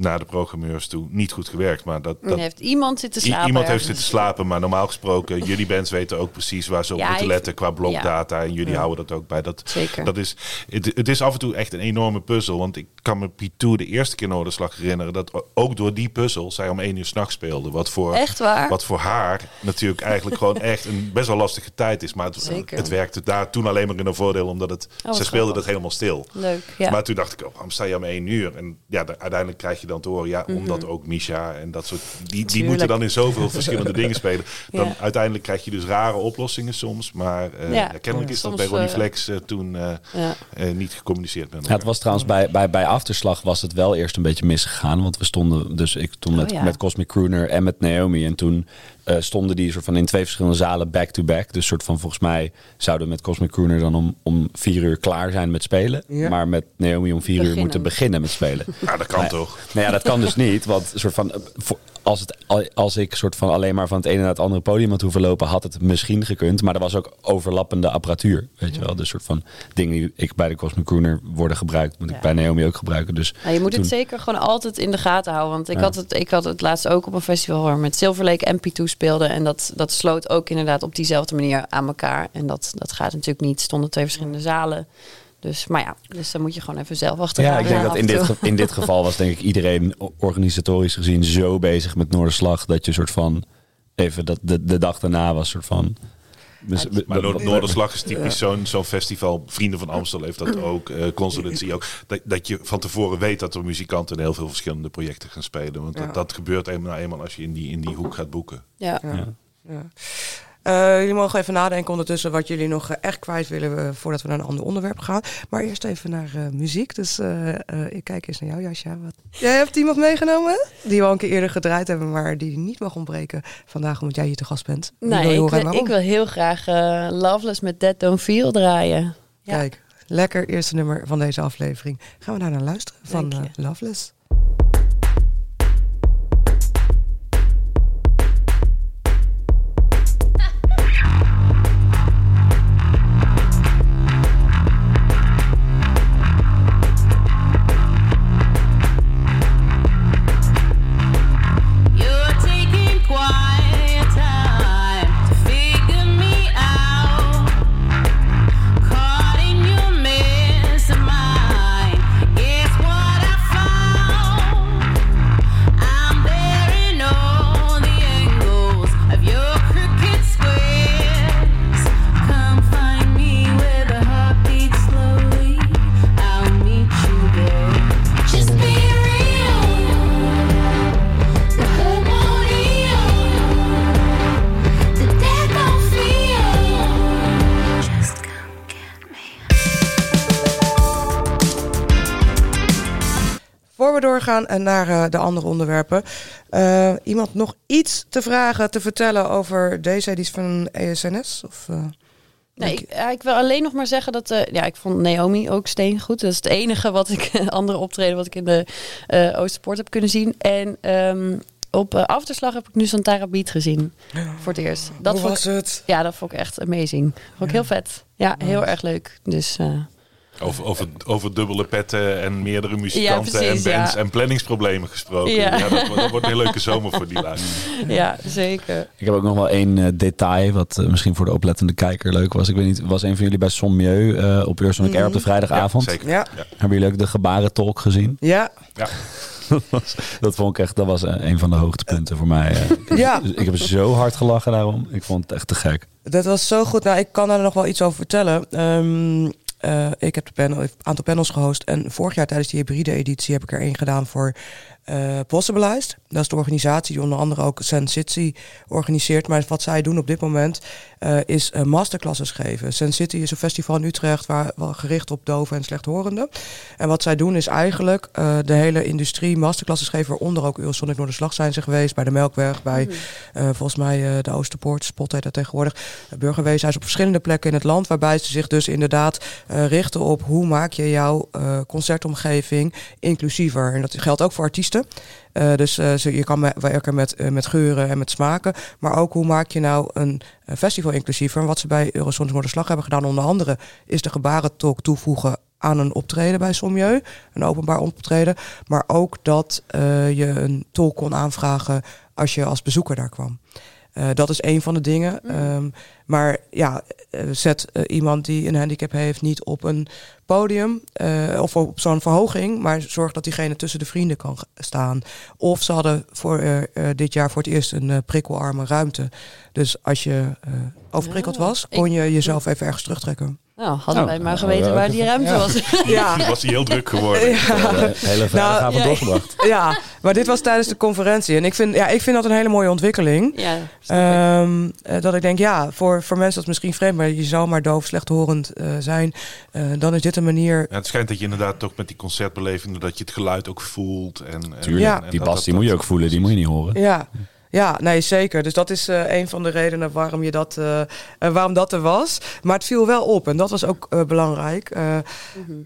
naar de programmeurs toe niet goed gewerkt. Maar dat, dat heeft iemand zitten slapen. iemand heeft zitten slapen, maar normaal gesproken, [laughs] jullie bands weten ook precies waar ze op Ja, moeten letten qua blokdata. En jullie houden dat ook bij. Dat, Zeker. Dat is, het, het is af en toe echt een enorme puzzel. Want ik kan me P2 de eerste keer Noorderslag herinneren... dat ook door die puzzel zij om één uur s'nachts speelde. Wat voor, Echt waar? wat voor haar natuurlijk eigenlijk gewoon [laughs] echt een best wel lastige tijd is. Maar het, Zeker. het werkte daar toen alleen maar in een voordeel... omdat het, wat ze speelden grappig. dat helemaal stil. Leuk, ja. Maar toen dacht ik, oh, waarom sta je om één uur? En ja, uiteindelijk krijg je dan te horen... ja, omdat ook Misha en dat soort... die, die Mhm. Moeten dan in zoveel verschillende [laughs] dingen spelen. Dan Ja. uiteindelijk krijg je dus rare oplossingen soms. Maar eh, Ja. ja, kennelijk is dat Soms, bij Ronnie eh, Flex eh, toen... eh, ja. eh, niet gecommuniceerd met elkaar. het was trouwens bij, bij, bij Afterslag was het wel eerst een beetje misgegaan. Want we stonden dus ik toen met, Oh, ja. met Cosmic Crooner en met Naomi. En toen eh, stonden die soort van in twee verschillende zalen back-to-back. Dus soort van volgens mij zouden we met Cosmic Crooner dan om, om vier uur klaar zijn met spelen. Ja. Maar met Naomi om vier uur moeten beginnen met spelen. Ja, dat kan toch? Nou ja, dat kan dus niet. Want soort van, eh, voor- als, het, als ik soort van alleen maar van het ene naar het andere podium had hoeven lopen, had het misschien gekund. Maar er was ook overlappende apparatuur. Weet je wel, dus soort van dingen die ik bij de Cosmic Crooner worden gebruikt, moet Ja. ik bij Naomi ook gebruiken. Dus Nou, je moet toen- het zeker gewoon altijd in de gaten houden. Want ik, Ja. had, het, ik had het laatst ook op een festival waar met Silver Lake MP2 speelde. En dat, dat sloot ook inderdaad op diezelfde manier aan elkaar. En dat, dat gaat natuurlijk niet. Stonden twee verschillende zalen. Dus, maar ja, dus dan moet je gewoon even zelf achteraan. Ja, ik denk dat in dit, in dit geval was denk ik iedereen organisatorisch gezien zo bezig met Noorderslag dat je soort van even dat de, de dag daarna was soort van. Dus- Maar Noord- wat- Noorderslag is typisch zo'n zo'n festival. Vrienden van Amstel heeft dat ook. eh Consulentie ook. Dat, dat je van tevoren weet dat er muzikanten in heel veel verschillende projecten gaan spelen. Want Ja. dat, dat gebeurt eenmaal, eenmaal als je in die, in die hoek gaat boeken. Ja. Ja. Eh, jullie mogen even nadenken ondertussen wat jullie nog eh, echt kwijt willen eh, voordat we naar een ander onderwerp gaan. Maar eerst even naar muziek. Dus ik kijk eens naar jou, Jasja. Wat... Jij hebt iemand meegenomen die we al een keer eerder gedraaid hebben, maar die niet mag ontbreken vandaag omdat jij hier te gast bent. Wil Nee, ik, horen en wil- ik wil heel graag Loveless met Dead Don't Feel draaien. Ja. Kijk, lekker eerste nummer van deze aflevering. Gaan we daar naar luisteren van. Loveless. Doorgaan en naar eh, de andere onderwerpen. eh, iemand nog iets te vragen, te vertellen over deze editie van ESNS? Of, eh, Nee, ik, ja, ik wil alleen nog maar zeggen dat eh, ja, ik vond Naomi ook steengoed. Dat is het enige wat ik [laughs] andere optreden wat ik in de Oosterpoort heb kunnen zien. En ehm, op afterslag heb ik nu Santara Beat gezien voor het eerst. Dat hoe vond was ik, het? ja, dat vond ik echt amazing. Vond ik heel vet. Ja, heel erg leuk. Dus Over, over, over dubbele petten en meerdere muzikanten precies, en bands ja. en planningsproblemen gesproken. Ja. Ja. dat, wordt- dat wordt een leuke zomer voor die [laughs] lui. ja, zeker. Ik heb ook nog wel één eh, detail wat eh, misschien voor de oplettende kijker leuk was. Ik weet niet, was een van jullie bij Sommieu eh op Eurosonic Air op de vrijdagavond? Zeker. Ja. Ja. Hebben jullie ook de gebarentolk gezien? Ja, Ja. [laughs] dat, was, dat vond ik echt, dat was een van de hoogtepunten voor mij. [laughs] Ik heb, Ja. ik heb zo hard gelachen daarom. Ik vond het echt te gek. Dat was zo goed. Nou, ik kan daar nog wel iets over vertellen. Ehm, eh, ik heb een aantal panels gehost. En vorig jaar tijdens die hybride editie heb ik er één gedaan voor eh Possibilized. Dat is de organisatie die onder andere ook Sense City organiseert. Maar wat zij doen op dit moment eh, is eh, masterclasses geven. Sense City is een festival in Utrecht waar, wel gericht op doven en slechthorenden. En wat zij doen is eigenlijk de hele industrie masterclasses geven. Waaronder ook Eurosonic Noorderslag zijn ze geweest. Bij de Melkweg, bij eh, volgens mij de Oosterpoort, Spot heet dat tegenwoordig. Ze op verschillende plekken in het land. Waarbij ze zich dus inderdaad richten op hoe maak je jouw concertomgeving inclusiever. En dat geldt ook voor artiesten. Eh, dus eh, je kan werken met, eh, met geuren en met smaken. Maar ook hoe maak je nou een festival inclusiever. En wat ze bij Eurosonic Noorderslag hebben gedaan onder andere... is de gebarentolk toevoegen aan een optreden bij Sommieu. Een openbaar optreden. Maar ook dat je een tolk kon aanvragen als je als bezoeker daar kwam. Dat is een van de dingen. Ehm, maar ja, zet eh, iemand die een handicap heeft niet op een podium eh, of op zo'n verhoging, maar zorg dat diegene tussen de vrienden kan staan. Of ze hadden voor eh, eh, dit jaar voor het eerst een eh, prikkelarme ruimte. Dus als je eh, overprikkeld was, kon je jezelf even ergens terugtrekken. Nou, hadden Oh, wij maar nou, geweten ja, waar die ruimte ja. was. [laughs] Ja, Toen was hij heel druk geworden. Een hele vrijdagavond ja. doorgebracht. [laughs] ja, maar dit was tijdens de conferentie. En ik vind, ja, ik vind dat een hele mooie ontwikkeling. ja, ik. Ehm, eh, dat ik denk, ja, voor, voor mensen dat is misschien vreemd, maar je zou maar doof, slechthorend eh zijn. eh, dan is dit een manier. Ja, het schijnt dat je inderdaad toch met die concertbeleving, dat je het geluid ook voelt. En, en, Tuurlijk, Ja. en die dat- bas dat- die moet je dat- ook voelen, die moet je niet horen. Ja. Ja, nee, zeker. Dus dat is eh, een van de redenen waarom, je dat, eh, eh, waarom dat er was. Maar het viel wel op en dat was ook eh, belangrijk. Eh,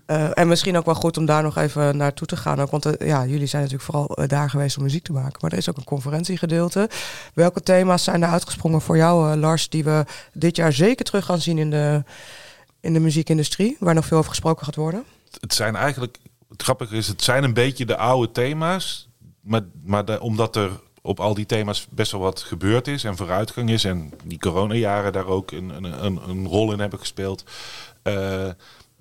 eh, en misschien ook wel goed om daar nog even naartoe te gaan. Ook, want ja, jullie zijn natuurlijk vooral daar geweest om muziek te maken. Maar er is ook een conferentiegedeelte. Welke thema's zijn er uitgesprongen voor jou, Lars, die we dit jaar zeker terug gaan zien in de, in de muziekindustrie? Waar nog veel over gesproken gaat worden? Het zijn eigenlijk, het grappige is, het zijn een beetje de oude thema's. Maar, maar de- omdat er op al die thema's best wel wat gebeurd is en vooruitgang is. En die coronajaren daar ook een, een, een, rol in hebben gespeeld. Eh,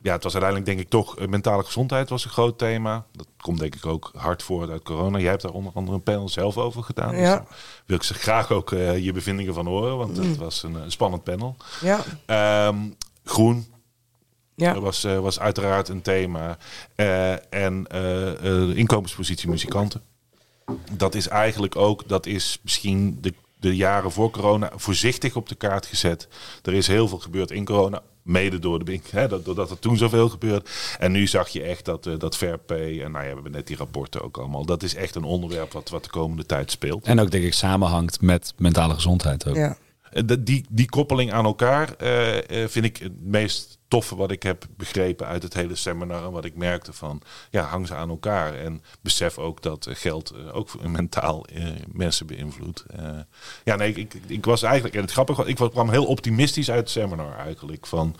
ja, het was uiteindelijk denk ik toch eh, mentale gezondheid was een groot thema. Dat komt denk ik ook hard voort uit corona. Jij hebt daar onder andere een panel zelf over gedaan. Dus Ja. daar wil ik ze graag ook eh, je bevindingen van horen. Want het was een, spannend panel. Ja, Ehm, groen, ja. dat was, was uiteraard een thema. En de inkomenspositie muzikanten. Dat is eigenlijk ook, dat is misschien de, de jaren voor corona voorzichtig op de kaart gezet. Er is heel veel gebeurd in corona. Mede door de Bink, hè, dat- doordat er toen zoveel gebeurde. En nu zag je echt dat, eh, dat fair pay, en nou ja, we hebben net die rapporten ook allemaal. Dat is echt een onderwerp wat, wat de komende tijd speelt. En ook denk ik samenhangt met mentale gezondheid ook. ja. Eh, Die, koppeling aan elkaar eh, eh, vind ik het meest toffe wat ik heb begrepen uit het hele seminar. En wat ik merkte van, ja, hang ze aan elkaar. En besef ook dat geld ook [laughs] mentaal mensen beïnvloedt. Ja, nee, ik, ik, was eigenlijk, en het grappige, was, ik kwam heel optimistisch uit het seminar eigenlijk. Van,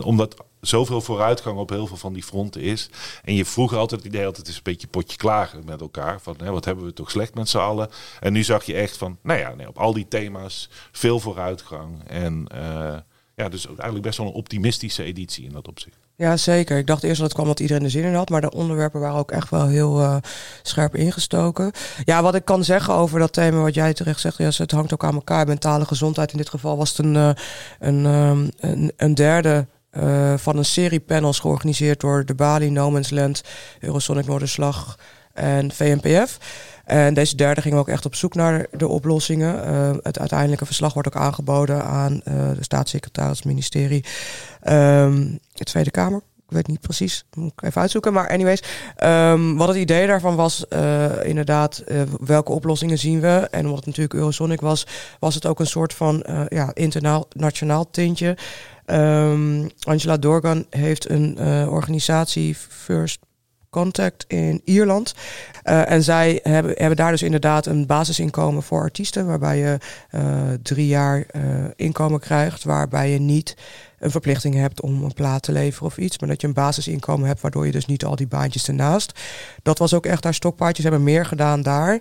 omdat zoveel vooruitgang op heel veel van die fronten is. En je vroeg altijd het idee het is een beetje potje klagen met elkaar. Van hè, wat hebben we toch slecht met z'n allen. En nu zag je echt van, nou ja, nee, op al die thema's veel vooruitgang. En eh, ja, dus eigenlijk best wel een optimistische editie in dat opzicht. Ja, zeker. Ik dacht eerst dat het kwam dat iedereen er zin in had, maar de onderwerpen waren ook echt wel heel eh, scherp ingestoken. Ja, wat ik kan zeggen over dat thema wat jij terecht zegt, ja, het hangt ook aan elkaar. Mentale gezondheid. In dit geval was het een, eh, een, ehm, een, een derde eh, van een serie panels georganiseerd door de Bali, No Man's Land, Eurosonic Noorderslag en VNPF. En deze derde ging ook echt op zoek naar de oplossingen. Eh, het uiteindelijke verslag wordt ook aangeboden aan eh, de staatssecretaris, ministerie, ehm, de Tweede Kamer. Ik weet niet precies, moet ik even uitzoeken. Maar anyways, ehm, wat het idee daarvan was, inderdaad, welke oplossingen zien we? En omdat het natuurlijk Eurosonic was, was het ook een soort van ja, internationaal tintje. Ehm, Angela Dorgan heeft een eh, organisatie, First Contact in Ierland. Eh, en zij hebben, hebben daar dus inderdaad een basisinkomen voor artiesten, waarbij je eh, drie jaar inkomen krijgt, waarbij je niet een verplichting hebt om een plaat te leveren of iets, maar dat je een basisinkomen hebt, waardoor je dus niet al die baantjes ernaast. Dat was ook echt haar stokpaardje. Ze hebben meer gedaan daar,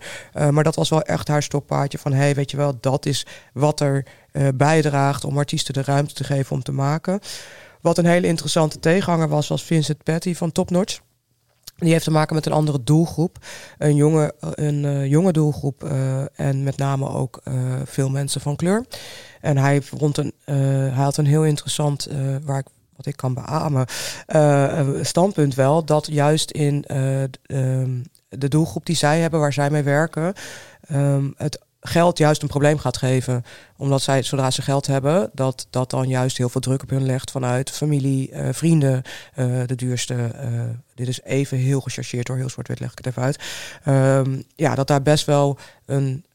maar dat was wel echt haar stokpaardje van, hey, weet je wel, dat is wat er eh, bijdraagt om artiesten de ruimte te geven om te maken. Wat een hele interessante tegenhanger was, was Vincent Patty van Top Notch. Die heeft te maken met een andere doelgroep. Een jonge, een, eh, jonge doelgroep eh, en met name ook veel mensen van kleur. En hij, vond een, hij had een heel interessant, waar ik, wat ik kan beamen, een standpunt wel. Dat juist in eh, ehm, de doelgroep die zij hebben, waar zij mee werken, ehm, het geld juist een probleem gaat geven. Omdat zij, zodra ze geld hebben, dat dat dan juist heel veel druk op hun legt vanuit familie, eh, vrienden, eh, de duurste. eh, dit is even heel gechargeerd door heel zwart-wit leg ik het even uit. Ehm, ja, dat daar best wel een,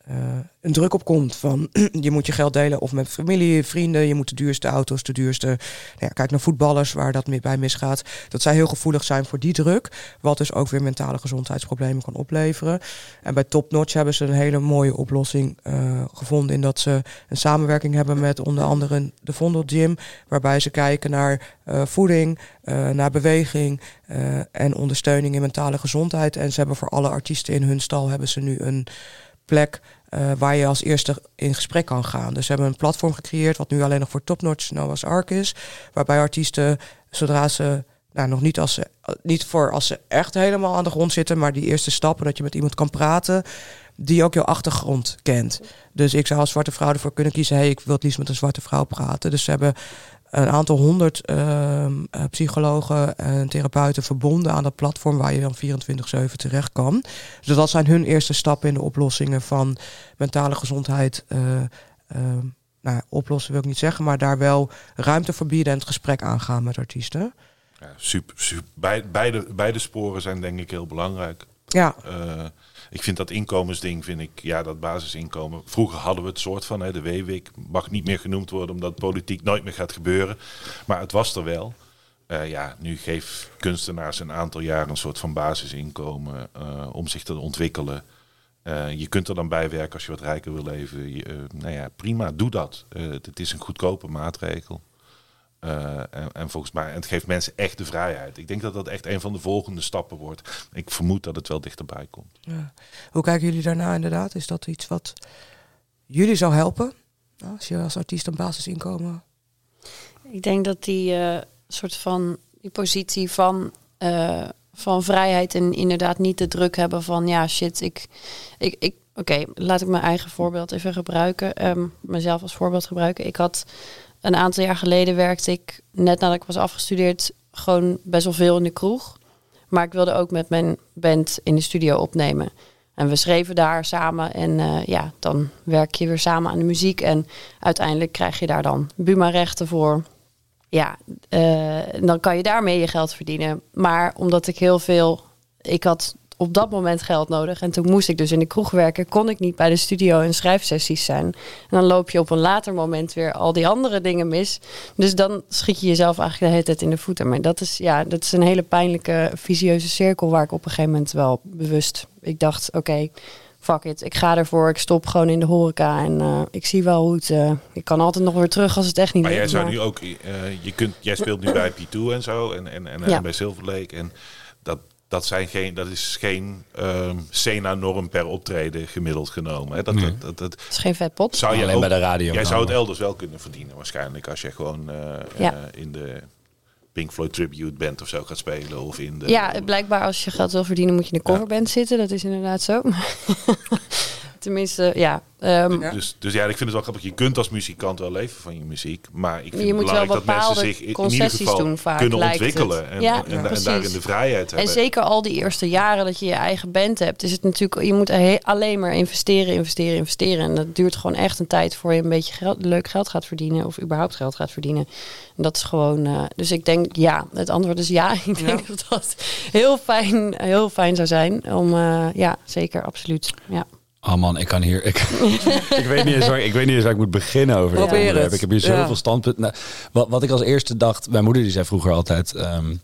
een druk op komt van [clears throat] je moet je geld delen of met familie, vrienden, je moet de duurste auto's, de duurste. Nou ja, kijk naar voetballers waar dat mee bij misgaat. Dat zij heel gevoelig zijn voor die druk, wat dus ook weer mentale gezondheidsproblemen kan opleveren. En bij Top Notch hebben ze een hele mooie oplossing eh, gevonden in dat ze een samenwerking hebben met onder andere de Vondel Gym, waarbij ze kijken naar eh, voeding, eh, naar beweging eh, en ondersteuning in mentale gezondheid. En ze hebben voor alle artiesten in hun stal hebben ze nu een plek eh, waar je als eerste in gesprek kan gaan. Dus ze hebben een platform gecreëerd wat nu alleen nog voor Topnotch Noah's Ark is, waarbij artiesten zodra ze nou, nog niet als ze niet voor als ze echt helemaal aan de grond zitten, maar die eerste stappen dat je met iemand kan praten die ook jouw achtergrond kent. Dus ik zou als zwarte vrouw ervoor kunnen kiezen, hey, ik wil het liefst met een zwarte vrouw praten. Dus ze hebben een aantal honderd ehm, eh, psychologen en therapeuten verbonden aan dat platform waar je dan 24-7 terecht kan. Dus dat zijn hun eerste stappen in de oplossingen van mentale gezondheid. eh, ehm, nou, oplossen wil ik niet zeggen, maar daar wel ruimte voor bieden en het gesprek aangaan met artiesten. Ja, super, super. Bij- Beide, beide sporen zijn denk ik heel belangrijk. Ja, Eh, ik vind dat inkomensding, vind ik, ja, dat basisinkomen. Vroeger hadden we het soort van, hè, de WWIC mag niet meer genoemd worden omdat politiek nooit meer gaat gebeuren. Maar het was er wel. Eh, ja, nu geeft kunstenaars een aantal jaar een soort van basisinkomen eh, om zich te ontwikkelen. Eh, je kunt er dan bij werken als je wat rijker wil leven. Nou ja, prima, doe dat. Het is een goedkope maatregel. Eh, en, en volgens mij, en het geeft mensen echt de vrijheid. Ik denk dat dat echt een van de volgende stappen wordt. Ik vermoed dat het wel dichterbij komt. Ja. Hoe kijken jullie daarna inderdaad? Is dat iets wat jullie zou helpen? Nou, als je als artiest een basisinkomen... Ik denk dat die eh, soort van die positie van, eh, van vrijheid en inderdaad niet de druk hebben van ja shit, ik, ik, ik oké, laat ik mijn eigen voorbeeld even gebruiken, Ehm, mezelf als voorbeeld gebruiken. Ik had een aantal jaar geleden werkte ik net nadat ik was afgestudeerd gewoon best wel veel in de kroeg, maar ik wilde ook met mijn band in de studio opnemen. En we schreven daar samen en eh, ja, dan werk je weer samen aan de muziek. En uiteindelijk krijg je daar dan Buma-rechten voor. Ja, eh, dan kan je daarmee je geld verdienen. Maar omdat ik heel veel... Ik had op dat moment geld nodig. En toen moest ik dus in de kroeg werken. Kon ik niet bij de studio en schrijfsessies zijn. En dan loop je op een later moment weer al die andere dingen mis. Dus dan schiet je jezelf eigenlijk de hele tijd in de voeten. Maar dat is, ja, dat is een hele pijnlijke, visieuze cirkel... waar ik op een gegeven moment wel bewust... Ik dacht, oké, fuck it. Ik ga ervoor. Ik stop gewoon in de horeca. En eh, ik zie wel hoe het... eh, ik kan altijd nog weer terug als het echt niet Maar jij lukt, zou maar- nu ook, eh, je kunt, jij speelt nu bij P2 en zo en, en, en, en bij Silver Lake. En dat, dat, zijn geen, dat is geen ehm Sena-norm per optreden gemiddeld genomen. Hè. Dat, Nee. dat, dat, dat Het is geen vet pot. zou je Alleen ook, bij de radio Jij zou het elders wel kunnen verdienen waarschijnlijk. Als je gewoon eh, Ja. eh, in de Pink Floyd Tribute Band of zo gaat spelen. Of in de, Ja, blijkbaar als je geld wil verdienen moet je in de coverband zitten. Dat is inderdaad zo. [laughs] Tenminste, ja. ehm, Ja. Dus, dus ja, ik vind het wel grappig. Je kunt als muzikant wel leven van je muziek. Maar ik vind Je het moet wel belangrijk dat mensen zich in, in ieder concessies geval doen vaak, kunnen ontwikkelen. En, Ja, en, en daarin de vrijheid En hebben. zeker al die eerste jaren dat je je eigen band hebt, is het natuurlijk, je moet alleen maar investeren, investeren, investeren. En dat duurt gewoon echt een tijd voor je een beetje geld, leuk geld gaat verdienen of überhaupt geld gaat verdienen. En dat is gewoon, eh, dus ik denk ja, het antwoord is ja. [laughs] Ik denk dat dat heel fijn, heel fijn zou zijn om, eh, ja, zeker, absoluut. Ja. Oh man, ik kan hier. Ik, [laughs] ik, weet niet eens waar, ik weet niet eens waar ik moet beginnen over dit Probeer onderwerp. het. Ik heb hier zoveel Ja. standpunten. Nou, wat, wat ik als eerste dacht, mijn moeder die zei vroeger altijd: ehm,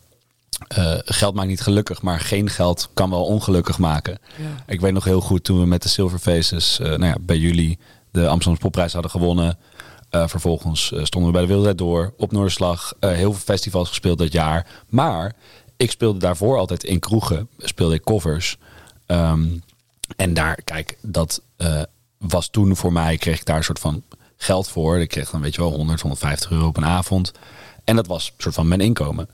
eh, geld maakt niet gelukkig, maar geen geld kan wel ongelukkig maken. Ja. Ik weet nog heel goed toen we met de Silver Faces eh, nou ja, bij jullie de Amsterdamse Popprijs hadden gewonnen. Eh, vervolgens stonden we bij de Wereldrijd door op Noorderslag. eh, heel veel festivals gespeeld dat jaar. Maar ik speelde daarvoor altijd in kroegen. Speelde ik covers. Ehm, en daar, kijk, dat eh, was toen voor mij, kreeg ik daar een soort van geld voor. Ik kreeg dan, weet je wel, 100, 150 euro op een avond. En dat was een soort van mijn inkomen.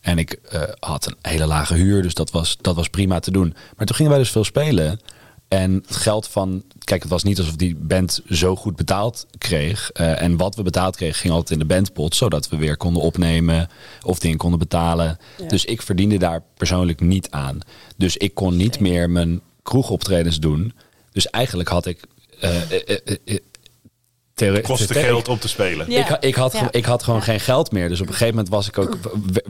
En ik eh, had een hele lage huur, dus dat was, dat was prima te doen. Maar toen gingen wij dus veel spelen. En het geld van... Kijk, het was niet alsof die band zo goed betaald kreeg. Eh, en wat we betaald kregen ging altijd in de bandpot. Zodat we weer konden opnemen of dingen konden betalen. Dus ik verdiende daar persoonlijk niet aan. Dus ik kon niet meer mijn kroegoptredens doen. Dus eigenlijk had ik... eh, eh, eh, theore- Kostte geld om te spelen. Ja. ik, ik, had, Ja. ik had gewoon geen geld meer. Dus op een gegeven moment was ik ook,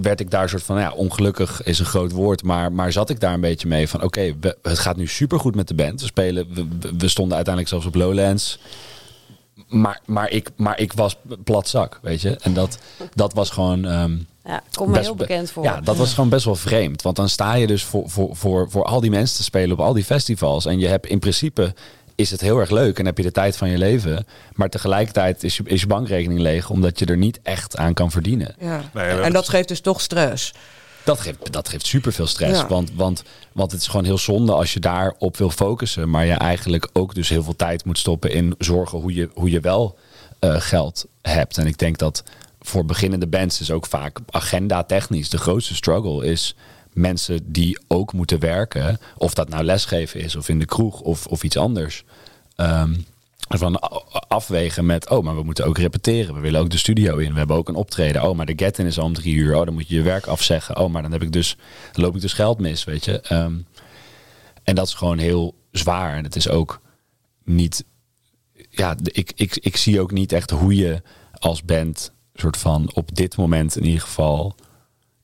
werd ik daar soort van, nou ja, ongelukkig is een groot woord, maar, maar zat ik daar een beetje mee van, oké, het gaat nu supergoed met de band. We spelen, we, we- we stonden uiteindelijk zelfs op Lowlands. Maar, maar, ik, maar ik was plat zak, weet je. En dat, dat was gewoon... ehm, Ja, kom me best heel be- bekend voor. Ja, dat was gewoon best wel vreemd. Want dan sta je dus voor, voor, voor, voor al die mensen te spelen op al die festivals. En je hebt in principe is het heel erg leuk en heb je de tijd van je leven. Maar tegelijkertijd is je, is je bankrekening leeg omdat je er niet echt aan kan verdienen. Ja. en dat geeft dus toch stress. Dat geeft, dat geeft superveel stress. Ja. Want, want, want het is gewoon heel zonde als je daarop wil focussen. Maar je eigenlijk ook dus heel veel tijd moet stoppen in zorgen hoe je, hoe je wel eh, geld hebt. En ik denk dat voor beginnende bands is ook vaak agenda technisch. De grootste struggle is mensen die ook moeten werken. Of dat nou lesgeven is of in de kroeg of, of iets anders. Ehm, van afwegen met, oh, maar we moeten ook repeteren. We willen ook de studio in. We hebben ook een optreden. Oh, maar de get-in is al om drie uur. Oh, dan moet je je werk afzeggen. Oh, maar dan heb ik dus, dan loop ik dus geld mis, weet je. Ehm, en dat is gewoon heel zwaar. En het is ook niet, ja, ik, ik, ik zie ook niet echt hoe je als band, soort van op dit moment in ieder geval,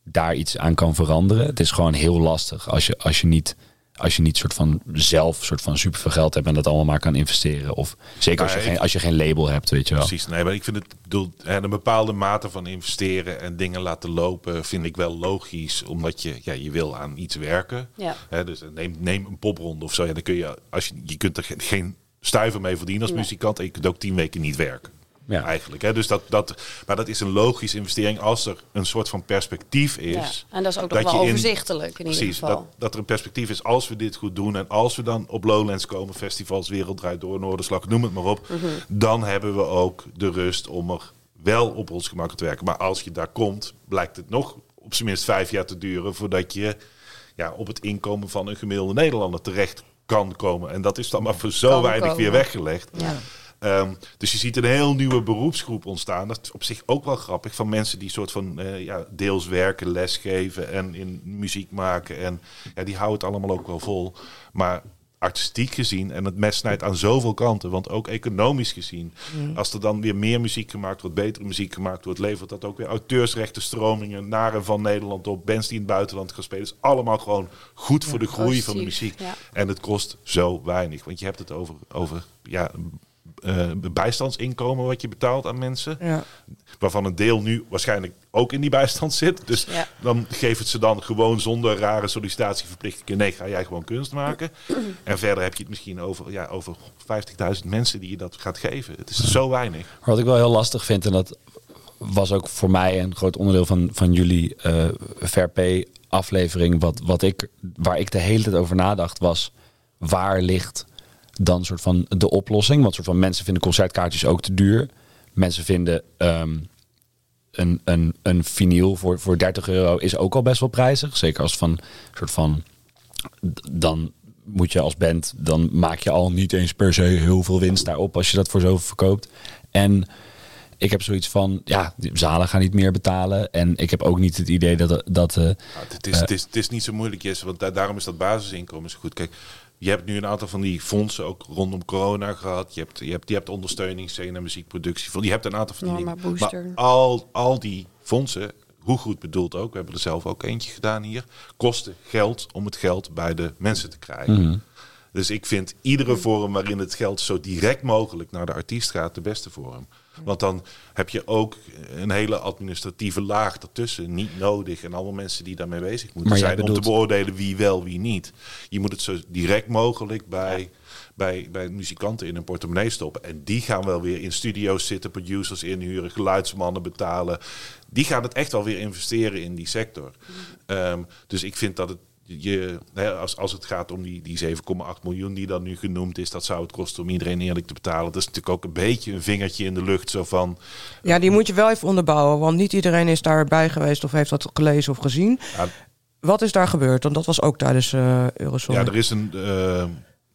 daar iets aan kan veranderen. Het is gewoon heel lastig als je, als je niet als je niet soort van zelf soort van superveel geld hebt en dat allemaal maar kan investeren. Of zeker als je, Maar geen, als je geen label hebt, weet je wel. Precies, nee, maar ik vind het, bedoel, hè, een bepaalde mate van investeren en dingen laten lopen vind ik wel logisch, omdat je, ja, je wil aan iets werken. Ja. Hè, dus neem, neem een popronde of zo, ja, dan kun je, als je, je kunt er geen, geen stuiver mee verdienen als Nee. muzikant en je kunt ook tien weken niet werken. Ja. Eigenlijk. Hè? Dus dat, dat, maar dat is een logische investering als er een soort van perspectief is. Ja, en dat is ook nog dat wel je in- overzichtelijk in ieder Precies, geval. dat, dat er een perspectief is als we dit goed doen en als we dan op Lowlands komen, festivals, Wereld Draait Door, Noorderslag, noem het maar op, Mhm. dan hebben we ook de rust om er wel op ons gemak te werken. Maar als je daar komt, blijkt het nog op zijn minst vijf jaar te duren voordat je ja, op het inkomen van een gemiddelde Nederlander terecht kan komen. En dat is dan maar voor zo Kan weinig komen. weer weggelegd. Ja. Ehm, dus je ziet een heel nieuwe beroepsgroep ontstaan. Dat is op zich ook wel grappig. Van mensen die soort van eh, ja, deels werken, lesgeven en in muziek maken. En ja, die houden het allemaal ook wel vol. Maar artistiek gezien, en het mes snijdt aan zoveel kanten. Want ook economisch gezien. Als er dan weer meer muziek gemaakt wordt, betere muziek gemaakt wordt, levert dat ook weer auteursrechten stromingen naar en van Nederland op. Bands die in het buitenland gaan spelen. is allemaal gewoon goed voor de groei van de muziek. ja. En het kost zo weinig. Want je hebt het over, over ja, eh, bijstandsinkomen wat je betaalt aan mensen. Ja. Waarvan een deel nu waarschijnlijk ook in die bijstand zit. Dus Ja. dan geeft het ze dan gewoon zonder rare sollicitatieverplichtingen. Nee, ga jij gewoon kunst maken. [clears throat] En verder heb je het misschien over, ja, over 50.000 mensen die je dat gaat geven. Het is zo weinig. Wat ik wel heel lastig vind, en dat was ook voor mij een groot onderdeel van, van jullie eh VRP aflevering, wat, wat ik, waar ik de hele tijd over nadacht, was waar ligt dan soort van de oplossing? Want soort van mensen vinden concertkaartjes ook te duur. Mensen vinden ehm, een, een, een vinyl voor, voor 30 euro is ook al best wel prijzig. Zeker als van soort van dan moet je als band, dan maak je al niet eens per se heel veel winst daarop als je dat voor zoveel verkoopt. En ik heb zoiets van, ja, die zalen gaan niet meer betalen. En ik heb ook niet het idee dat, dat eh, het, is, het, is, het is niet zo moeilijk, Jesse, want da- daarom is dat basisinkomen zo goed. Kijk, je hebt nu een aantal van die fondsen ook rondom corona gehad. Je hebt, je hebt, je hebt ondersteuning, scene, muziekproductie. Je hebt een aantal van die Norma dingen. Booster. Maar al, al die fondsen, hoe goed bedoeld ook, we hebben er zelf ook eentje gedaan hier, kosten geld om het geld bij de mensen te krijgen. Dus ik vind iedere vorm waarin het geld zo direct mogelijk naar de artiest gaat, de beste vorm. Want dan heb je ook een hele administratieve laag ertussen niet nodig. En allemaal mensen die daarmee bezig moeten zijn om te beoordelen wie wel, wie niet. Je moet het zo direct mogelijk bij, bij, bij muzikanten in een portemonnee stoppen. En die gaan wel weer in studio's zitten, producers inhuren, geluidsmannen betalen. Die gaan het echt wel weer investeren in die sector. Ehm, dus ik vind dat het je, als, als het gaat om die, die 7,8 miljoen die dan nu genoemd is, dat zou het kosten om iedereen eerlijk te betalen. Dat is natuurlijk ook een beetje een vingertje in de lucht. Zo van, Ja, die moet je wel even onderbouwen, want niet iedereen is daarbij geweest of heeft dat gelezen of gezien. Ja. Wat is daar gebeurd? Want dat was ook tijdens eh Eurosong. ja, er is een. eh,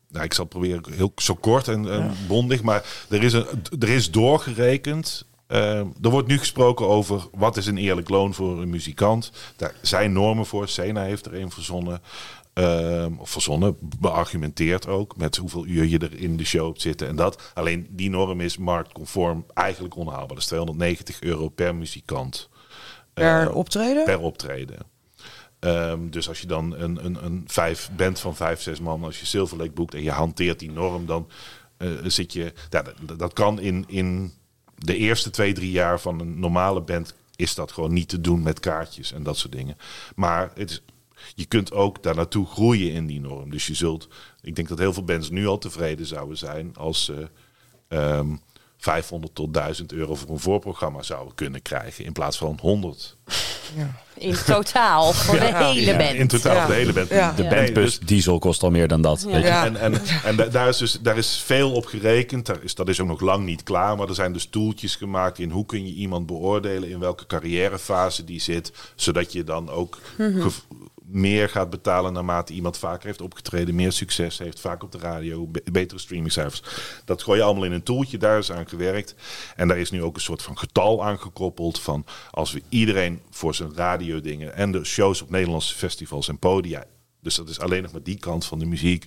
nou, ik zal proberen heel zo kort en, en bondig, maar er is, een, er is doorgerekend. Eh, er wordt nu gesproken over wat is een eerlijk loon voor een muzikant. Daar zijn normen voor. Sena heeft er een verzonnen. eh, of verzonnen, beargumenteerd ook met hoeveel uur je er in de show hebt zitten en dat. Alleen die norm is marktconform eigenlijk onhaalbaar. Dat is 290 euro per muzikant. per Eh, optreden? per optreden. Ehm, dus als je dan een, een, een vijf bent van vijf, zes man, als je Silver Lake boekt en je hanteert die norm, dan eh, zit je. Ja, dat, dat kan in, in de eerste twee, drie jaar van een normale band is dat gewoon niet te doen met kaartjes en dat soort dingen. Maar het is, je kunt ook daar naartoe groeien in die norm. Dus je zult, ik denk dat heel veel bands nu al tevreden zouden zijn als ze ehm, 500 tot 1000 euro voor een voorprogramma zouden kunnen krijgen in plaats van 100. In [laughs] totaal, voor de hele Ja, band. In totaal de hele band. Ja. De bandbus diesel kost al meer dan dat. Ja. Weet je? Ja. En, en, [laughs] en da- daar, is dus, daar is veel op gerekend. Daar is, dat is ook nog lang niet klaar. Maar er zijn dus toeltjes gemaakt in hoe kun je iemand beoordelen. In welke carrièrefase die zit. Zodat je dan ook gev- meer gaat betalen naarmate iemand vaker heeft opgetreden. Meer succes heeft. Vaak op de radio. be- betere streamingcijfers. Dat gooi je allemaal in een toeltje. Daar is aan gewerkt. En daar is nu ook een soort van getal aan gekoppeld. Van als we iedereen voor zijn radiodingen. En de shows op Nederlandse festivals en podia dus dat is alleen nog maar die kant van de muziek.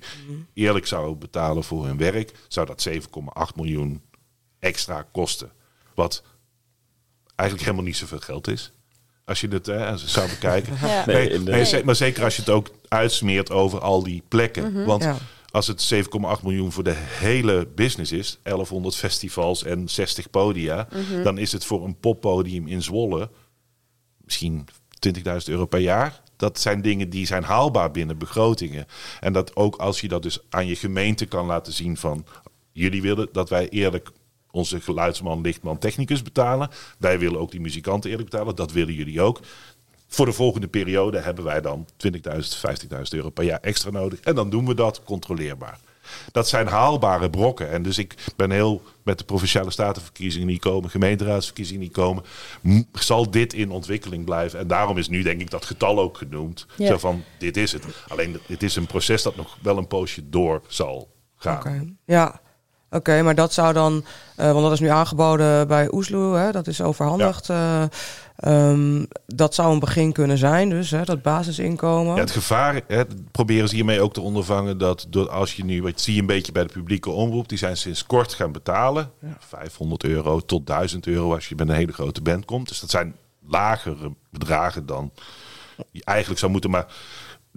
Eerlijk zou betalen voor hun werk, zou dat 7,8 miljoen extra kosten. Wat eigenlijk helemaal niet zoveel geld is. Als je het hè, zou bekijken. [laughs] Ja. Nee, Nee, maar zeker als je het ook uitsmeert over al die plekken. Want Ja. als het 7,8 miljoen voor de hele business is, 1100 festivals en 60 podia, dan is het voor een poppodium in Zwolle misschien 20.000 euro per jaar. Dat zijn dingen die zijn haalbaar binnen begrotingen. En dat ook als je dat dus aan je gemeente kan laten zien van... jullie willen dat wij eerlijk onze geluidsman, lichtman, technicus betalen. Wij willen ook die muzikanten eerlijk betalen. Dat willen jullie ook. Voor de volgende periode hebben wij dan 20.000, 50.000 euro per jaar extra nodig. En dan doen we dat controleerbaar. Dat zijn haalbare brokken. En dus ik ben heel met de provinciale statenverkiezingen die komen, gemeenteraadsverkiezingen die komen, zal dit in ontwikkeling blijven. En daarom is nu denk ik dat getal ook genoemd. Ja. Zo van, dit is het. Alleen het is een proces dat nog wel een poosje door zal gaan. Oké, ja. Oké, maar dat zou dan, eh, want dat is nu aangeboden bij Oesloe, hè, dat is overhandigd. eh, ehm, dat zou een begin kunnen zijn, dus hè, dat basisinkomen. Ja, het gevaar hè, proberen ze hiermee ook te ondervangen dat door als je nu, wat zie je een beetje bij de publieke omroep, die zijn sinds kort gaan betalen. 500 euro tot 1000 euro als je bij een hele grote band komt. Dus dat zijn lagere bedragen dan je eigenlijk zou moeten. Maar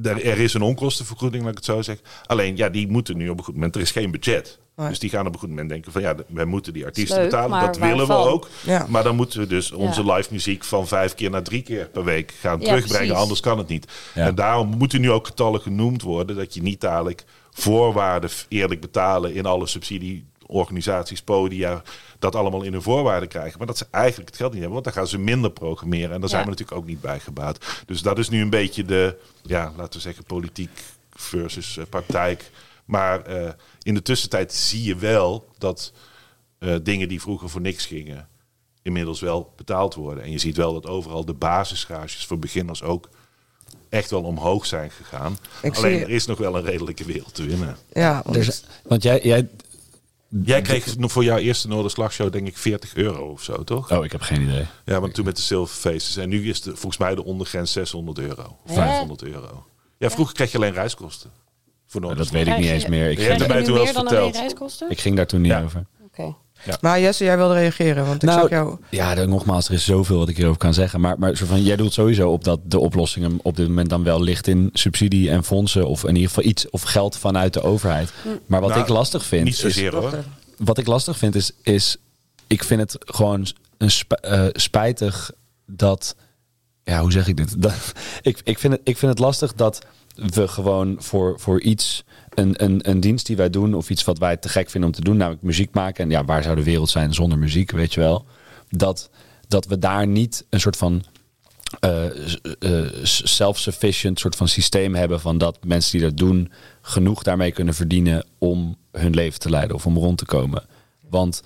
er, er is een onkostenvergoeding, laat ik het zo zeggen. Alleen, ja, die moeten nu op een goed moment, er is geen budget. Nee. Dus die gaan op een goed moment denken van ja, wij moeten die artiesten leuk, betalen. Dat willen we ook. Ja. Maar dan moeten we dus onze Ja. live muziek van vijf keer naar drie keer per week gaan Ja, terugbrengen. precies. Anders kan het niet. Ja. En daarom moeten nu ook getallen genoemd worden. Dat je niet dadelijk voorwaarden eerlijk betalen in alle subsidieorganisaties, podia. Dat allemaal in hun voorwaarden krijgen. Maar dat ze eigenlijk het geld niet hebben. Want dan gaan ze minder programmeren. En daar zijn Ja. we natuurlijk ook niet bij gebaat. Dus dat is nu een beetje de, ja, laten we zeggen, politiek versus eh, praktijk. Maar eh, in de tussentijd zie je wel dat eh, dingen die vroeger voor niks gingen, inmiddels wel betaald worden. En je ziet wel dat overal de basisgages voor beginners ook echt wel omhoog zijn gegaan. Ik Alleen zie- er is nog wel een redelijke wereld te winnen. Ja, want Dus, want jij, jij... Jij kreeg nog voor jouw eerste Noorderslagshow denk ik 40 euro of zo, toch? Oh, ik heb geen idee. Ja, maar toen met de Silver Faces. En nu is de, volgens mij de ondergrens 600 euro. Hè? 500 euro. Ja, vroeger kreeg je alleen reiskosten. Voor dat weet ik niet eens meer. Ik, mij nu toen wel eens verteld. ik ging daar toen niet Ja. over. Oké. Maar Jesse, jij wilde reageren, want ik Nou, zag jou... Ja, er- nogmaals, er is zoveel wat ik hierover kan zeggen. Maar, maar van, jij doet sowieso op dat de oplossing hem op dit moment dan wel ligt in subsidie en fondsen. Of in ieder geval iets of geld vanuit de overheid. Maar wat Nou, ik lastig vind. Niet is- zozeer hoor. wat ik lastig vind is, is ik vind het gewoon een sp- eh, spijtig dat, ja, hoe zeg ik dit? [laughs] Dat, ik, ik, vind het, ik vind het lastig dat we gewoon voor, voor iets, een, een, een dienst die wij doen of iets wat wij te gek vinden om te doen, namelijk muziek maken. En ja, waar zou de wereld zijn zonder muziek, weet je wel? Dat, dat we daar niet een soort van eh, eh, self-sufficient soort van systeem hebben van dat mensen die dat doen genoeg daarmee kunnen verdienen om hun leven te leiden of om rond te komen. Want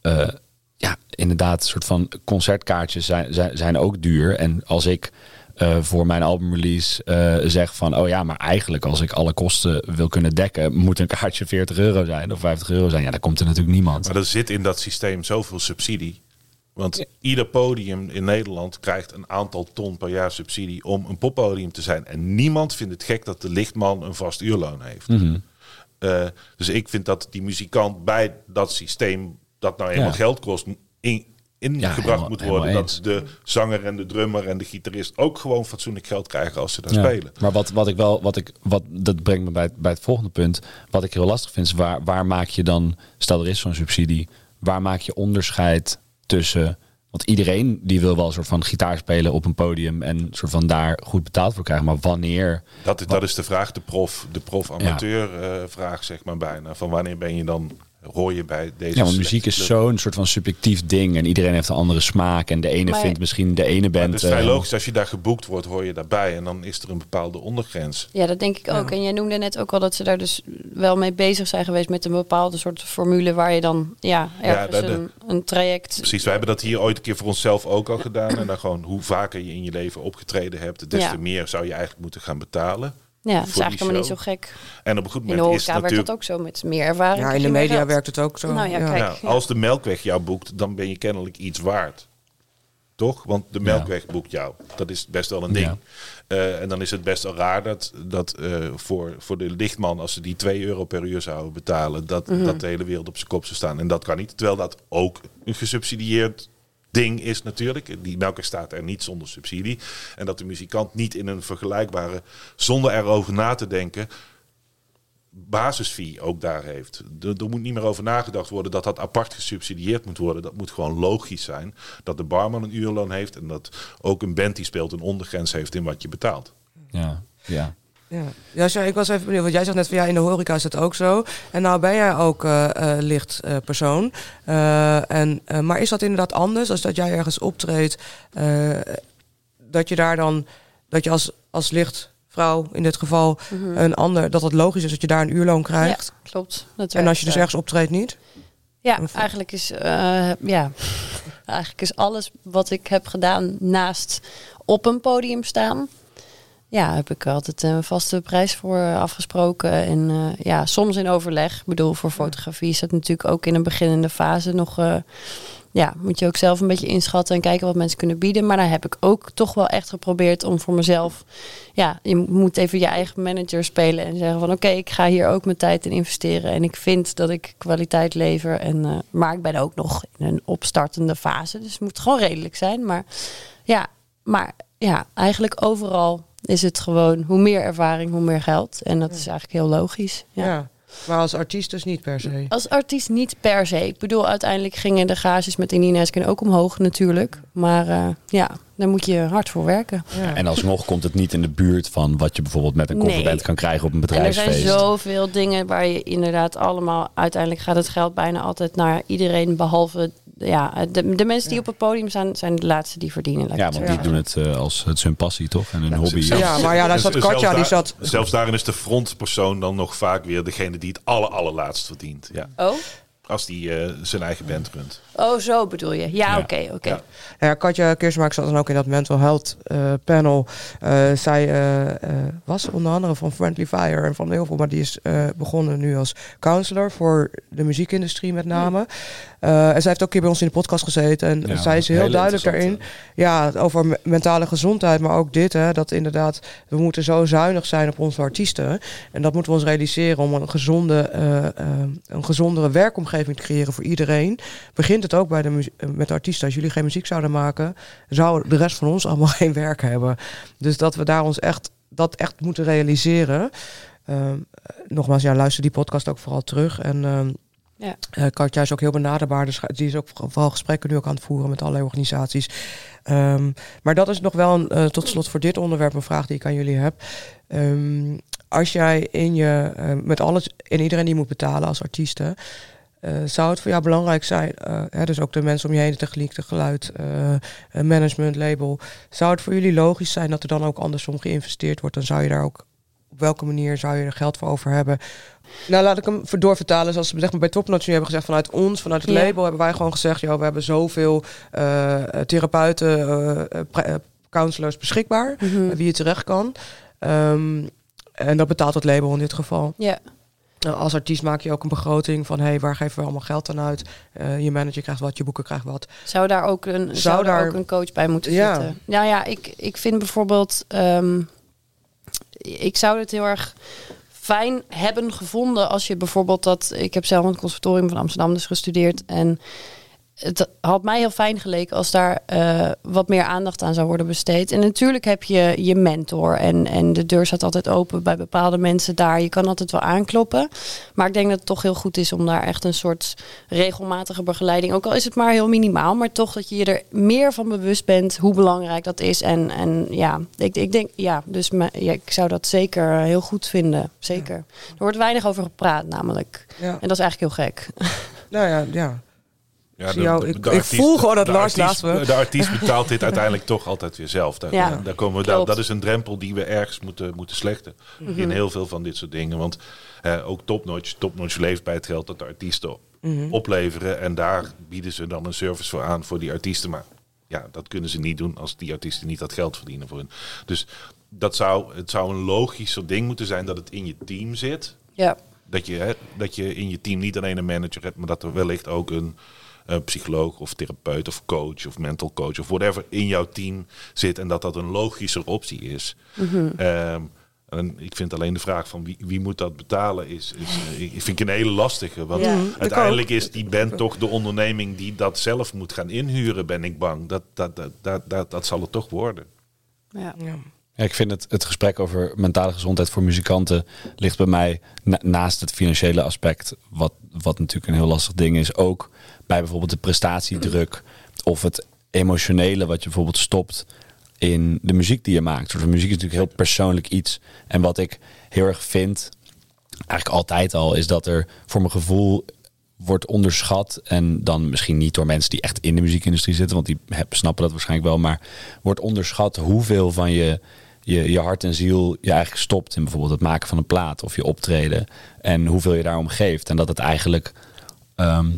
eh, ja, inderdaad, soort van concertkaartjes zijn, zijn, zijn ook duur. En als ik eh, voor mijn albumrelease eh zeg van, oh ja, maar eigenlijk als ik alle kosten wil kunnen dekken, moet een kaartje 40 euro zijn of 50 euro zijn. Ja, dan komt er natuurlijk niemand. Maar er zit in dat systeem zoveel subsidie. Want ieder podium in Nederland krijgt een aantal ton per jaar subsidie om een poppodium te zijn. En niemand vindt het gek dat de lichtman een vast uurloon heeft. Mhm. Eh, dus ik vind dat die muzikant bij dat systeem dat nou eenmaal Ja. geld kost, in, ingebracht helemaal- moet worden. eens. Dat de zanger en de drummer en de gitarist ook gewoon fatsoenlijk geld krijgen als ze daar Ja. spelen. Maar wat, wat ik wel, wat ik, wat, dat brengt me bij, het- bij het volgende punt. Wat ik heel lastig vind, is waar, waar maak je dan, stel er is zo'n subsidie, waar maak je onderscheid tussen. Want iedereen die wil wel een soort van gitaar spelen op een podium en soort van daar goed betaald voor krijgen. Maar wanneer. Dat, is- dat is de vraag, de prof, de prof-amateur eh, vraag, zeg maar bijna. Van wanneer ben je dan, hoor je bij deze Ja, want muziek is zo'n soort van subjectief ding en iedereen heeft een andere smaak. En de ene Maar- vindt misschien de ene Maar band. het is vrij eh, logisch, als je daar geboekt wordt, hoor je daarbij. En dan is er een bepaalde ondergrens. Ja, dat denk ik ook. En jij noemde net ook al dat ze daar dus wel mee bezig zijn geweest met een bepaalde soort formule waar je dan ja, ergens dat de- een, een traject. Precies, wij hebben dat hier ooit een keer voor onszelf ook al gedaan. En dan gewoon hoe vaker je in je leven opgetreden hebt, des Ja. te meer zou je eigenlijk moeten gaan betalen. Ja, dat is eigenlijk helemaal niet zo gek. En op een goed In de moment is het werkt natuurlijk... dat ook zo met meer ervaring. Ja, in de media werkt het ook zo. Nou ja, kijk. Ja, ja. als de Melkweg jou boekt, dan ben je kennelijk iets waard. Toch? Want de Melkweg boekt jou. Dat is best wel een ding. Ja. Eh, en dan is het best wel raar dat, dat eh, voor, voor de lichtman, als ze die 2 euro per uur zouden betalen, dat, Mhm. dat de hele wereld op zijn kop zou staan. En dat kan niet. Terwijl dat ook een gesubsidieerd ding is natuurlijk. Die Melkweg staat er niet zonder subsidie. En dat de muzikant niet in een vergelijkbare, zonder erover na te denken, basisfee ook daar heeft. Er, er moet niet meer over nagedacht worden dat dat apart gesubsidieerd moet worden. Dat moet gewoon logisch zijn. Dat de barman een uurloon heeft en dat ook een band die speelt een ondergrens heeft in wat je betaalt. Ja, ja. Ja, ja ik was even benieuwd, want jij zegt net van ja, in de horeca is het ook zo. En nou ben jij ook eh, lichtpersoon. Eh, en, eh, maar is dat inderdaad anders als dat jij ergens optreedt? dat je daar dan, dat je als, als lichtvrouw in dit geval een ander, dat het logisch is dat je daar een uurloon krijgt. Ja, klopt. Dat en als je dus ergens optreedt niet? Ja, eigenlijk is, ja, [laughs] eigenlijk is alles wat ik heb gedaan naast op een podium staan. Ja, heb ik altijd een vaste prijs voor afgesproken. En eh, ja, soms in overleg. Ik bedoel, voor fotografie is dat natuurlijk ook in een beginnende fase nog. eh, ja, moet je ook zelf een beetje inschatten en kijken wat mensen kunnen bieden. Maar daar heb ik ook toch wel echt geprobeerd om voor mezelf. Ja, je moet even je eigen manager spelen en zeggen van oké, ik ga hier ook mijn tijd in investeren. En ik vind dat ik kwaliteit lever. En, eh, maar ik ben ook nog in een opstartende fase. Dus het moet gewoon redelijk zijn. Maar ja, maar ja, eigenlijk overal is het gewoon hoe meer ervaring, hoe meer geld. En dat is eigenlijk heel logisch. Ja. Ja. Maar als artiest dus niet per se. Als artiest niet per se. Ik bedoel, uiteindelijk gingen de gages met Inina Esken ook omhoog natuurlijk. Maar eh, ja, daar moet je hard voor werken. Ja. En alsnog komt het niet in de buurt van wat je bijvoorbeeld met een Nee. coverband kan krijgen op een En er bedrijfsfeest. zijn zoveel dingen waar je inderdaad allemaal... Uiteindelijk gaat het geld bijna altijd naar iedereen behalve... Ja, de, de mensen die op het podium staan, zijn de laatste die verdienen. laat Ja, want die doen het eh, als het is hun passie toch en hun hobby. zelfs- Ja, maar ja, daar zat zelfs Katja, die zat- Zelfs daarin is de frontpersoon dan nog vaak weer degene die het aller, allerlaatst verdient. Ja. Oh? Als die eh, zijn eigen band runt. Oh, zo bedoel je. Ja, Ja. oké, oké. Ja. Nou Ja, Katja Keersmaak zat dan ook in dat mental health eh, panel. Eh, zij eh, eh, was onder andere van Friendly Fire en van heel veel, maar die is eh, begonnen nu als counselor voor de muziekindustrie met name. Eh, en zij heeft ook een keer bij ons in de podcast gezeten en Ja, zij is heel duidelijk daarin. Ja, over me- mentale gezondheid, maar ook dit, hè, dat inderdaad, we moeten zo zuinig zijn op onze artiesten. En dat moeten we ons realiseren om een, gezonde, een gezondere werkomgeving te creëren voor iedereen. Het ook bij de eh, met artiesten. Als jullie geen muziek zouden maken, zou de rest van ons [laughs] allemaal geen werk hebben. Dus dat we daar ons echt, dat echt moeten realiseren. Ehm, eh, nogmaals, ja, luister die podcast ook vooral terug. En ehm, Ja. Katja is ook heel benaderbaar. Dus die is ook vooral gesprekken nu ook aan het voeren met allerlei organisaties. Ehm, maar dat is nog wel een, tot slot voor dit onderwerp een vraag die ik aan jullie heb. Als jij in je, met alles en iedereen die moet betalen als artiesten, zou het voor jou belangrijk zijn, eh, hè, dus ook de mensen om je heen, de techniek, de geluid, eh, eh, management, label. Zou het voor jullie logisch zijn dat er dan ook andersom geïnvesteerd wordt? Dan zou je daar ook, op welke manier zou je er geld voor over hebben? Nou, laat ik hem ver- doorvertalen. Zoals we zeg maar, bij Topnotch nu hebben gezegd, vanuit ons, vanuit het Ja. label, hebben wij gewoon gezegd, joh, we hebben zoveel eh, therapeuten, eh, eh, eh, counselors beschikbaar, Mhm. wie je terecht kan. Ehm, en dat betaalt het label in dit geval. Ja, als artiest maak je ook een begroting van hey, waar geven we allemaal geld aan uit? Eh, je manager krijgt wat, je boeken krijgt wat. zou daar ook een, zou daar daar- ook een coach bij moeten Ja. zitten? Nou ja, ik, ik vind bijvoorbeeld... ehm, ik zou het heel erg fijn hebben gevonden als je bijvoorbeeld dat... Ik heb zelf in het conservatorium van Amsterdam dus gestudeerd. En het had mij heel fijn geleken als daar eh, wat meer aandacht aan zou worden besteed. En natuurlijk heb je je mentor en, en de deur staat altijd open bij bepaalde mensen daar. Je kan altijd wel aankloppen. Maar ik denk dat het toch heel goed is om daar echt een soort regelmatige begeleiding, ook al is het maar heel minimaal, maar toch dat je je er meer van bewust bent hoe belangrijk dat is. En, en ja, ik, ik denk, ja, dus me- ja, ik zou dat zeker heel goed vinden. Zeker. Er wordt weinig over gepraat namelijk. Ja. En dat is eigenlijk heel gek. [laughs] Nou ja, ja. Ja, jou- ik- ik voel gewoon dat de Lars artiest- naast me- De artiest betaalt dit [laughs] uiteindelijk toch altijd weer zelf. Daar, Ja, daar komen we, daar, dat is een drempel die we ergens moeten, moeten slechten. Mhm. In heel veel van dit soort dingen. Want eh, ook Topnotch, Topnotch leeft bij het geld dat de artiesten Mhm. opleveren. En daar bieden ze dan een service voor aan voor die artiesten. Maar ja, dat kunnen ze niet doen als die artiesten niet dat geld verdienen voor hun. Dus dat zou, het zou een logischer ding moeten zijn dat het in je team zit. Ja. Dat je, hè, dat je in je team niet alleen een manager hebt, maar dat er wellicht ook een eh, psycholoog of therapeut of coach of mental coach of whatever in jouw team zit. En dat dat een logischer optie is. Ehm, en ik vind alleen de vraag van wie, wie moet dat betalen is, is eh, ik vind ik een hele lastige. Want Ja. uiteindelijk is die band toch de onderneming die dat zelf moet gaan inhuren, ben ik bang. Dat, dat, dat, dat, dat, dat zal het toch worden. Ja. ja. Ja, ik vind het, het gesprek over mentale gezondheid voor muzikanten ligt bij mij na- naast het financiële aspect, wat, wat natuurlijk een heel lastig ding is, ook bij bijvoorbeeld de prestatiedruk of het emotionele wat je bijvoorbeeld stopt in de muziek die je maakt. Van muziek is natuurlijk heel persoonlijk iets. En wat ik heel erg vind, eigenlijk altijd al, is dat er voor mijn gevoel wordt onderschat. En dan misschien niet door mensen die echt in de muziekindustrie zitten, want die snappen dat waarschijnlijk wel. Maar wordt onderschat hoeveel van je, je, je hart en ziel je eigenlijk stopt in bijvoorbeeld het maken van een plaat of je optreden. En hoeveel je daarom geeft. En dat het eigenlijk ehm,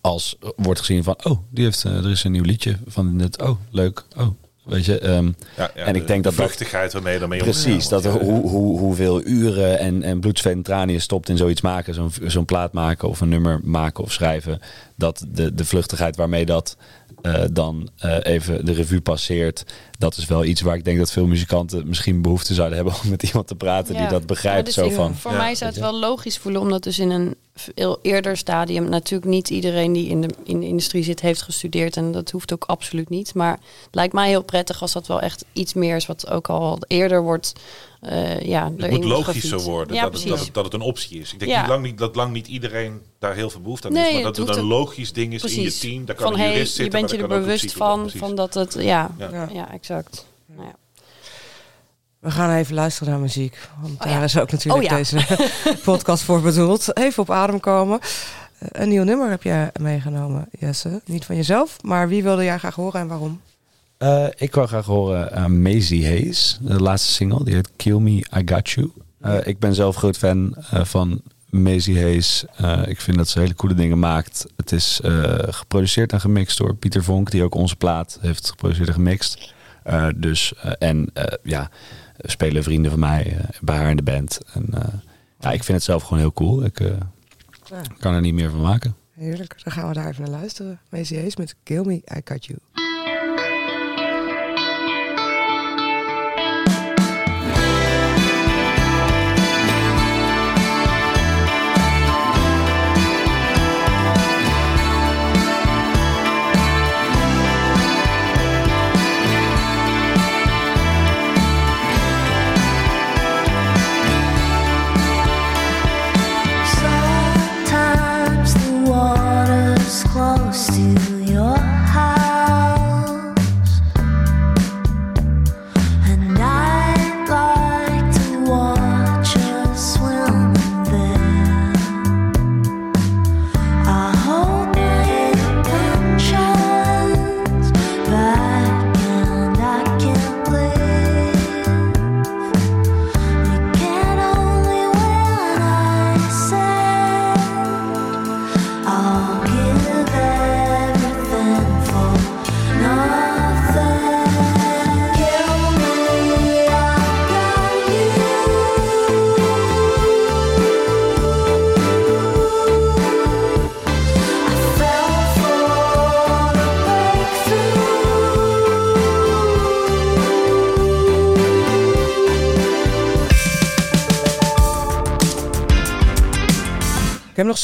als wordt gezien van, oh, die heeft, eh, er is een nieuw liedje van net, oh, leuk, oh. Weet je, ehm, Ja, ja, en de- ik denk de dat vluchtigheid waarmee je daarmee Precies, dat er, hoe, hoe, hoeveel uren en, en bloed, zweet en tranen je stopt in zoiets maken, zo'n zo'n plaat maken of een nummer maken of schrijven, dat de, de vluchtigheid waarmee dat eh, dan eh, even de revue passeert, dat is wel iets waar ik denk dat veel muzikanten misschien behoefte zouden hebben [laughs] om met iemand te praten die dat begrijpt. Ja, dus zo ik- van, Voor Ja. mij zou het wel logisch voelen, omdat dus in een veel eerder stadium natuurlijk niet iedereen die in de, in de industrie zit heeft gestudeerd. En dat hoeft ook absoluut niet. Maar het lijkt mij heel prettig als dat wel echt iets meer is wat ook al eerder wordt. Eh ja, Het moet logischer worden Ja, dat, het, dat, het, dat het een optie is. Ik denk Ja. niet lang niet, dat lang niet iedereen daar heel veel behoefte aan Nee, is. Maar dat het een logisch ding is in je team. Daar kan van een hey, jurist je bent je er bewust van, van dat het. Ja, Ja. ja. Ja. exact. Nou ja. We gaan even luisteren naar muziek. Want Oh daar ja. is ook natuurlijk Oh ja. deze [laughs] podcast voor bedoeld. Even op adem komen. Eh, Een nieuw nummer heb jij meegenomen, Jesse. Niet van jezelf, maar wie wilde jij graag horen en waarom? Eh, ik wil graag horen eh, Maisie Hayes, de laatste single. Die heet Kill Me, I Got You. Eh, ik ben zelf groot fan van Maisie Hayes. Ik vind dat ze hele coole dingen maakt. Het is geproduceerd en gemixt door Pieter Vonk, die ook onze plaat heeft geproduceerd en gemixt. Dus, en ja, spelen vrienden van mij bij haar in de band. En ja, ik vind het zelf gewoon heel cool. Ik Ja. kan er niet meer van maken. Heerlijk, dan gaan we daar even naar luisteren. Macy Hayes met Kill Me, I Got You.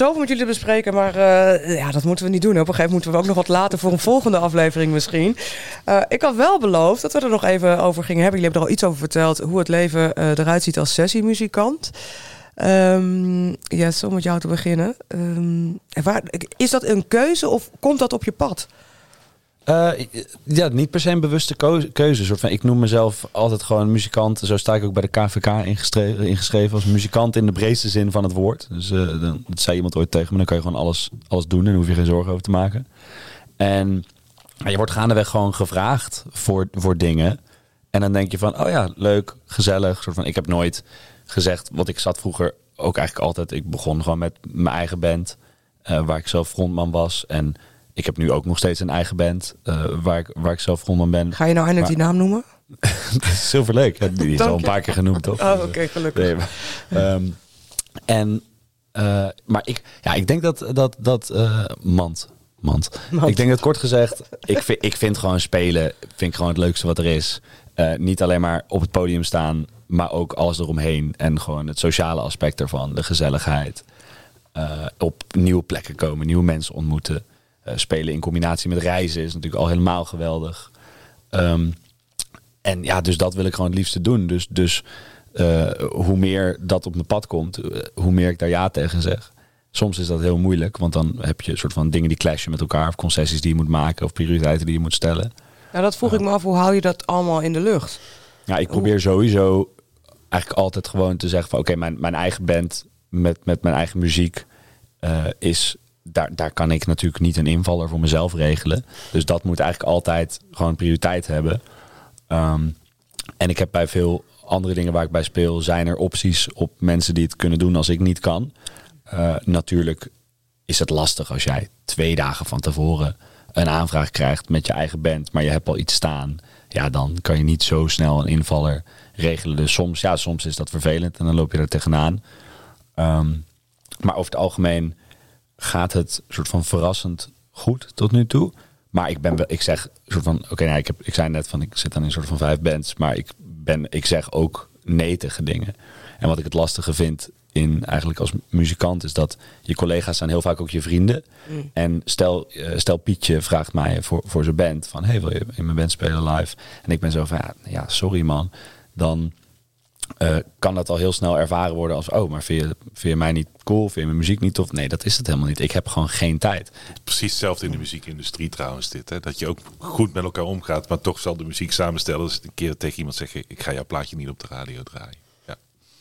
Zoveel met jullie bespreken, maar eh, ja, dat moeten we niet doen. Op een gegeven moment moeten we ook nog wat later voor een volgende aflevering misschien. Eh, ik had wel beloofd dat we er nog even over gingen hebben. Jullie hebben er al iets over verteld, hoe het leven eh, eruit ziet als sessiemuzikant. Ehm ja, zo met jou te beginnen. Ehm, waar, is dat een keuze of komt dat op je pad? Eh, ja, niet per se een bewuste keuze. Soort van, ik noem mezelf altijd gewoon muzikant. Zo sta ik ook bij de KVK ingeschreven, als muzikant in de breedste zin van het woord. Dus eh, dan, dat zei iemand ooit tegen me, dan kan je gewoon alles, alles doen en daar hoef je geen zorgen over te maken. En je wordt gaandeweg gewoon gevraagd voor, voor dingen. En dan denk je van, oh ja, leuk, gezellig. Soort van, ik heb nooit gezegd, want ik zat vroeger ook eigenlijk altijd. Ik begon gewoon met mijn eigen band, eh, waar ik zelf frontman was. En ik heb nu ook nog steeds een eigen band, eh, waar, ik, waar ik zelf frontman ben. Ga je nou eindelijk die naam noemen? [laughs] Silver Lake, die is al een paar keer genoemd, toch? Oh, oké, gelukkig. Nee, maar, ehm, en, eh, maar ik, ja, ik denk dat, dat, dat eh, mand, mand. Mand. Ik denk dat kort gezegd, ik vind, ik vind gewoon spelen, vind ik gewoon het leukste wat er is. Niet alleen maar op het podium staan, maar ook alles eromheen. En gewoon het sociale aspect ervan, de gezelligheid. Op nieuwe plekken komen, nieuwe mensen ontmoeten. Eh, spelen in combinatie met reizen is natuurlijk al helemaal geweldig. Ehm, en ja, dus dat wil ik gewoon het liefste doen. Dus, dus eh, hoe meer dat op mijn pad komt, eh, hoe meer ik daar ja tegen zeg. Soms is dat heel moeilijk, want dan heb je een soort van dingen die clashen met elkaar, of concessies die je moet maken, of prioriteiten die je moet stellen. Nou, dat vroeg ik me af, hoe hou je dat allemaal in de lucht? Ja, ik probeer sowieso eigenlijk altijd gewoon te zeggen van oké, mijn, mijn eigen band met, met mijn eigen muziek is. Daar, daar kan ik natuurlijk niet een invaller voor mezelf regelen. Dus dat moet eigenlijk altijd gewoon prioriteit hebben. Ehm, en ik heb bij veel andere dingen waar ik bij speel, zijn er opties op mensen die het kunnen doen als ik niet kan. Eh, natuurlijk is het lastig als jij twee dagen van tevoren een aanvraag krijgt met je eigen band, maar je hebt al iets staan. Ja, dan kan je niet zo snel een invaller regelen. Dus soms, ja, soms is dat vervelend en dan loop je er tegenaan. Ehm, maar over het algemeen gaat het soort van verrassend goed tot nu toe. Maar ik ben wel, ik zeg soort van, oké, nou, ik heb, ik zei net van, ik zit dan in een soort van vijf bands, maar ik ben, ik zeg ook nee tegen dingen. En wat ik het lastige vind in eigenlijk als muzikant is dat je collega's zijn heel vaak ook je vrienden. En stel, eh, stel Pietje vraagt mij voor, voor zijn band van, hey, wil je in mijn band spelen live? En ik ben zo van, ja, ja sorry man. Dan eh, kan dat al heel snel ervaren worden als, oh, maar vind je, mij niet cool? Vind je mijn muziek niet tof? Nee, dat is het helemaal niet. Ik heb gewoon geen tijd. Precies hetzelfde in de muziekindustrie trouwens dit. Hè? Dat je ook goed met elkaar omgaat, maar toch zal de muziek samenstellen. Dus een keer tegen iemand zeggen, ik ga jouw plaatje niet op de radio draaien.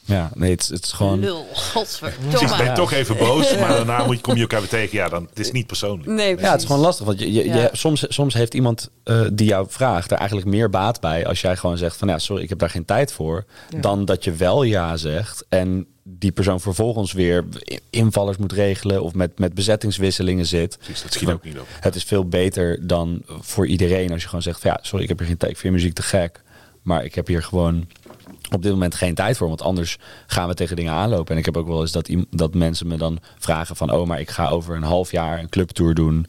Ja. Nee, het, is- het is gewoon... Lul, godverdomme. ben je toch even boos, [laughs] maar daarna moet je, kom je elkaar weer tegen. Ja, dan het is niet persoonlijk. Nee, Ja, het is gewoon lastig. Want je, je, soms, soms heeft iemand eh, die jou vraagt er eigenlijk meer baat bij als jij gewoon zegt van ja, sorry, ik heb daar geen tijd voor. Dan dat je wel ja zegt en die persoon vervolgens weer invallers moet regelen of met, met bezettingswisselingen zit. Precies, dat schiet ook niet op. Het is veel beter dan voor iedereen als je gewoon zegt van ja, sorry, ik heb hier geen tijd, ik vind je muziek te gek. Maar ik heb hier gewoon op dit moment geen tijd voor. Want anders gaan we tegen dingen aanlopen. En ik heb ook wel eens dat, dat mensen me dan vragen van... oh, maar ik ga over een half jaar een clubtour doen.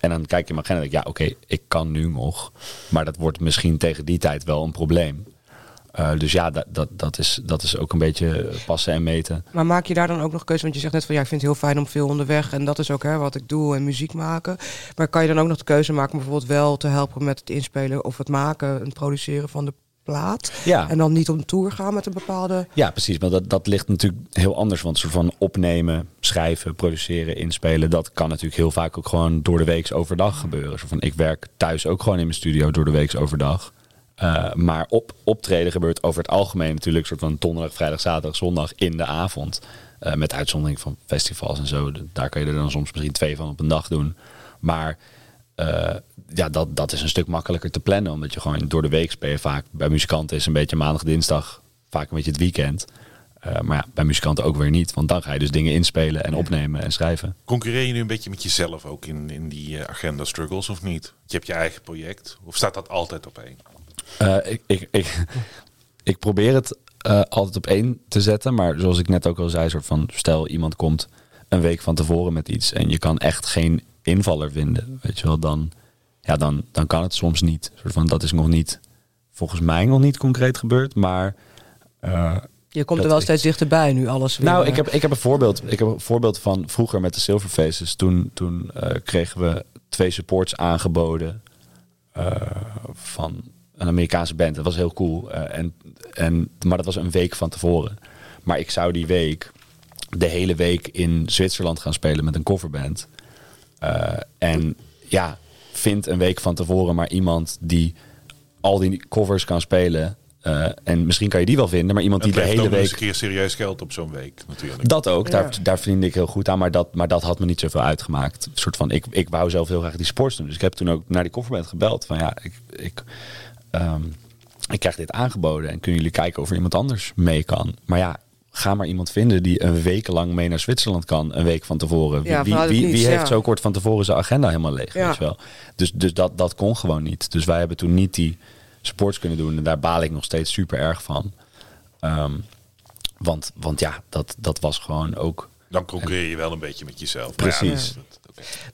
En dan kijk je in mijn agenda en denk ja, oké, ik kan nu nog. Maar dat wordt misschien tegen die tijd wel een probleem. Eh, dus ja, dat, dat, dat, is, dat is ook een beetje passen en meten. Maar maak je daar dan ook nog keuze? Want je zegt net van ja, ik vind het heel fijn om veel onderweg. En dat is ook hè, wat ik doe en muziek maken. Maar kan je dan ook nog de keuze maken om bijvoorbeeld wel te helpen met het inspelen of het maken en produceren van de plaat? Ja. En dan niet op tour gaan met een bepaalde. Ja, precies. Maar dat, dat ligt natuurlijk heel anders. Want soort van opnemen, schrijven, produceren, inspelen... dat kan natuurlijk heel vaak ook gewoon door de week overdag gebeuren. Zo van, ik werk thuis ook gewoon in mijn studio door de week overdag. Eh, maar op, optreden gebeurt over het algemeen natuurlijk... soort van donderdag, vrijdag, zaterdag, zondag in de avond. Eh, met uitzondering van festivals en zo. De- Daar kan je er dan soms misschien twee van op een dag doen. Maar eh, ja, dat, dat is een stuk makkelijker te plannen. Omdat je gewoon door de week speel je vaak. Bij muzikanten is een beetje maandag, dinsdag. Vaak een beetje het weekend. Eh, maar ja, bij muzikanten ook weer niet. Want dan ga je dus dingen inspelen en opnemen en schrijven. Concurreer je nu een beetje met jezelf ook in, in die eh, agenda struggles of niet? Je hebt je eigen project. Of staat dat altijd op één? Eh, ik, ik, ik, [laughs] ik probeer het altijd op één te zetten. Maar zoals ik net ook al zei, soort van stel iemand komt een week van tevoren met iets en je kan echt geen invaller vinden, weet je wel, dan, ja, dan, dan kan het soms niet. Soort van, dat is nog niet, volgens mij nog niet concreet gebeurd, maar eh, Je komt er wel steeds dichterbij nu alles weer. Nou, eh, ik heb, ik heb een voorbeeld. Ik heb een voorbeeld van vroeger met de Silver Faces. Toen, toen eh, kregen we twee supports aangeboden van een Amerikaanse band. Dat was heel cool. en, en, maar dat was een week van tevoren. Maar ik zou die week de hele week in Zwitserland gaan spelen met een coverband. En ja, vind een week van tevoren maar iemand die al die covers kan spelen. Eh, en misschien kan je die wel vinden, maar iemand die de hele week. een keer serieus geld op zo'n week natuurlijk. Dat ook, Ja. daar, daar verdiende ik heel goed aan, maar dat, maar dat had me niet zoveel uitgemaakt. Een soort van, ik, ik wou zelf heel graag die sports doen. Dus ik heb toen ook naar die kofferband gebeld van ja, ik, ik, ehm, ik krijg dit aangeboden en kunnen jullie kijken of er iemand anders mee kan. Maar ja, ga maar iemand vinden die een week lang mee naar Zwitserland kan, een week van tevoren. Wie, Ja, wie, wie, wie niets, heeft ja. zo kort van tevoren zijn agenda helemaal leeg? Ja. Weet je wel? Dus, dus dat, dat kon gewoon niet. Dus wij hebben toen niet die sports kunnen doen en daar baal ik nog steeds super erg van. Ehm, want, want ja, dat, dat was gewoon ook Dan concurreer je wel een beetje met jezelf. Precies.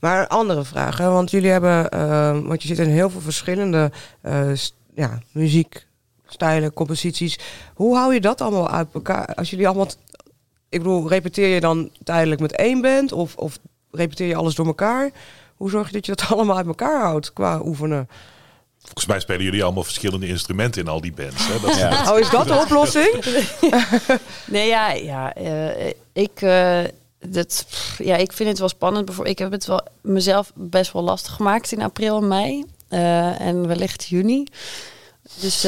Maar een andere vraag, hè? want jullie hebben, eh, want je zit in heel veel verschillende eh, st- ja, muziekstijlen, composities. Hoe hou je dat allemaal uit elkaar? Als jullie allemaal, t- ik bedoel, repeteer je dan tijdelijk met één band of, of repeteer je alles door elkaar? Hoe zorg je dat je dat [laughs] allemaal uit elkaar houdt qua oefenen? Volgens mij spelen jullie allemaal verschillende instrumenten in al die bands. Hè? Dat is. Oh, is dat de oplossing? [laughs] Nee, ja, ja eh, ik, eh, dat, ja, ik vind het wel spannend. Ik heb het wel mezelf best wel lastig gemaakt in april en mei. Eh, en wellicht juni. Dus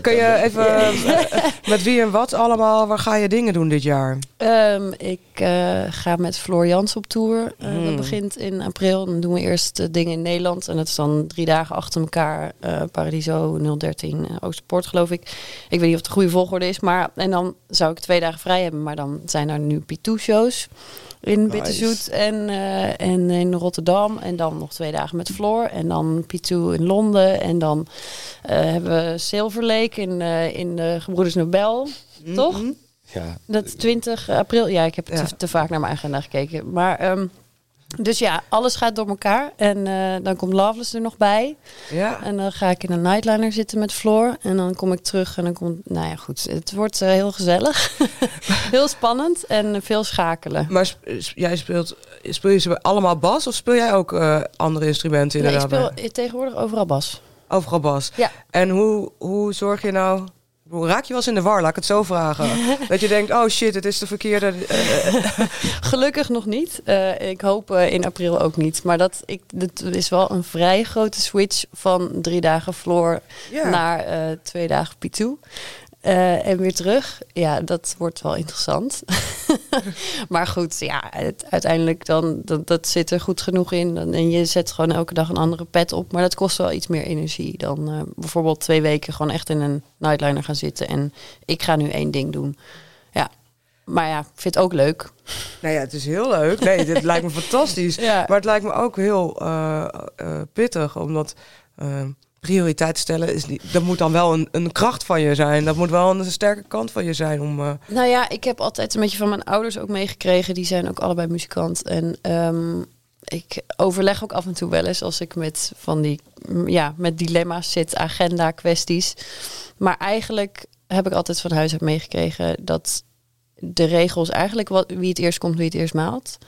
Kun je even eh, [laughs] met wie en wat allemaal, waar ga je dingen doen dit jaar? Ehm, ik eh, ga met Floor Jans op tour. Eh, Hmm. Dat begint in april. Dan doen we eerst dingen in Nederland. En dat is dan drie dagen achter elkaar. eh, Paradiso 013 uh, Oosterpoort, geloof ik. Ik weet niet of het de goede volgorde is. Maar, en dan zou ik twee dagen vrij hebben. Maar dan zijn er nu P2-shows in Nice. Bitterzoet en, eh, en in Rotterdam. En dan nog twee dagen met Floor. En dan P2 in Londen. En dan eh, hebben we Silver Lake in, eh, in de Gebroeders Nobel. Toch? Ja, Dat 20 april. Ja, ik heb Ja. te, te vaak naar mijn agenda gekeken. Maar ehm, dus ja, alles gaat door elkaar. En eh, dan komt Loveless er nog bij. Ja. En dan ga ik in een nightliner zitten met Floor. En dan kom ik terug en dan komt... Nou ja, goed. Het wordt eh, heel gezellig. [laughs] heel spannend en veel schakelen. Maar sp- sp- jij speelt, speel je ze allemaal bas of speel jij ook eh, andere instrumenten Nee, ik inderdaad? speel tegenwoordig overal bas overal Bas. En hoe, hoe zorg je nou hoe raak je wel eens in de war, laat ik het zo vragen. [laughs] dat je denkt, oh shit, het is de verkeerde. Eh, eh. [laughs] Gelukkig nog niet. Eh, ik hoop in april ook niet. Maar dat, ik, dat is wel een vrij grote switch van drie dagen floor naar twee dagen P2. Eh, en weer terug. Ja, dat wordt wel interessant. [laughs] maar goed, ja, uiteindelijk dan, dat, dat, zit er goed genoeg in. En je zet gewoon elke dag een andere pet op. Maar dat kost wel iets meer energie dan eh, bijvoorbeeld twee weken gewoon echt in een nightliner gaan zitten. En ik ga nu één ding doen. Ja, maar ja, ik vind het ook leuk. Nou ja, het is heel leuk. Nee, [laughs] dit lijkt me fantastisch. Maar het lijkt me ook heel eh, pittig, omdat prioriteit stellen is niet. Dat moet dan wel een, een kracht van je zijn. Dat moet wel een sterke kant van je zijn om. eh, Nou ja, ik heb altijd een beetje van mijn ouders ook meegekregen. Die zijn ook allebei muzikant. En ehm, ik overleg ook af en toe wel eens als ik met van die ja, met dilemma's zit, agenda kwesties. Maar eigenlijk heb ik altijd van huis uit meegekregen dat de regels eigenlijk wat, wie het eerst komt, wie het eerst maalt.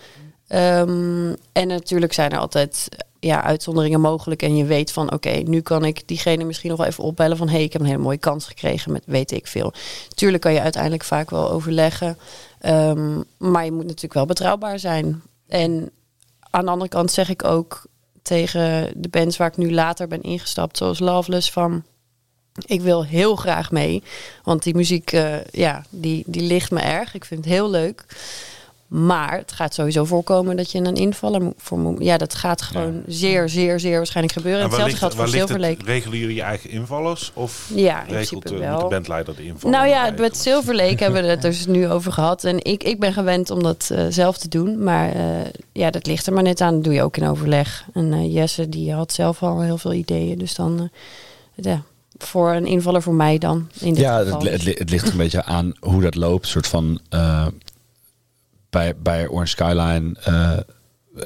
Ehm, en natuurlijk zijn er altijd ja, uitzonderingen mogelijk. En je weet van oké, nu kan ik diegene misschien nog wel even opbellen van hé, hey, ik heb een hele mooie kans gekregen met weet ik veel. Tuurlijk kan je uiteindelijk vaak wel overleggen. Ehm, maar je moet natuurlijk wel betrouwbaar zijn. En aan de andere kant zeg ik ook tegen de bands waar ik nu later ben ingestapt, zoals Loveless, van ik wil heel graag mee. Want die muziek, eh, ja, die, die ligt me erg. Ik vind het heel leuk. Maar het gaat sowieso voorkomen dat je een invaller moet- voor moet. Ja, dat gaat gewoon zeer, zeer, zeer waarschijnlijk gebeuren. En hetzelfde ligt, geldt voor ligt het? Silver Lake. Regelen jullie je eigen invallers? Of Ja, in regelt wel. de bandleider de invaller? Nou ja, regelen? met Silver Lake hebben we het [laughs] dus nu over gehad. En ik, ik ben gewend om dat eh, zelf te doen. Maar eh, ja, dat ligt er maar net aan. Dat doe je ook in overleg. En eh, Jesse, die had zelf al heel veel ideeën. Dus dan, eh, ja, voor een invaller voor mij dan. In dit Ja, geval. het, het, het ligt een beetje aan hoe dat loopt. Een soort van eh, bij, bij Orange Skyline eh,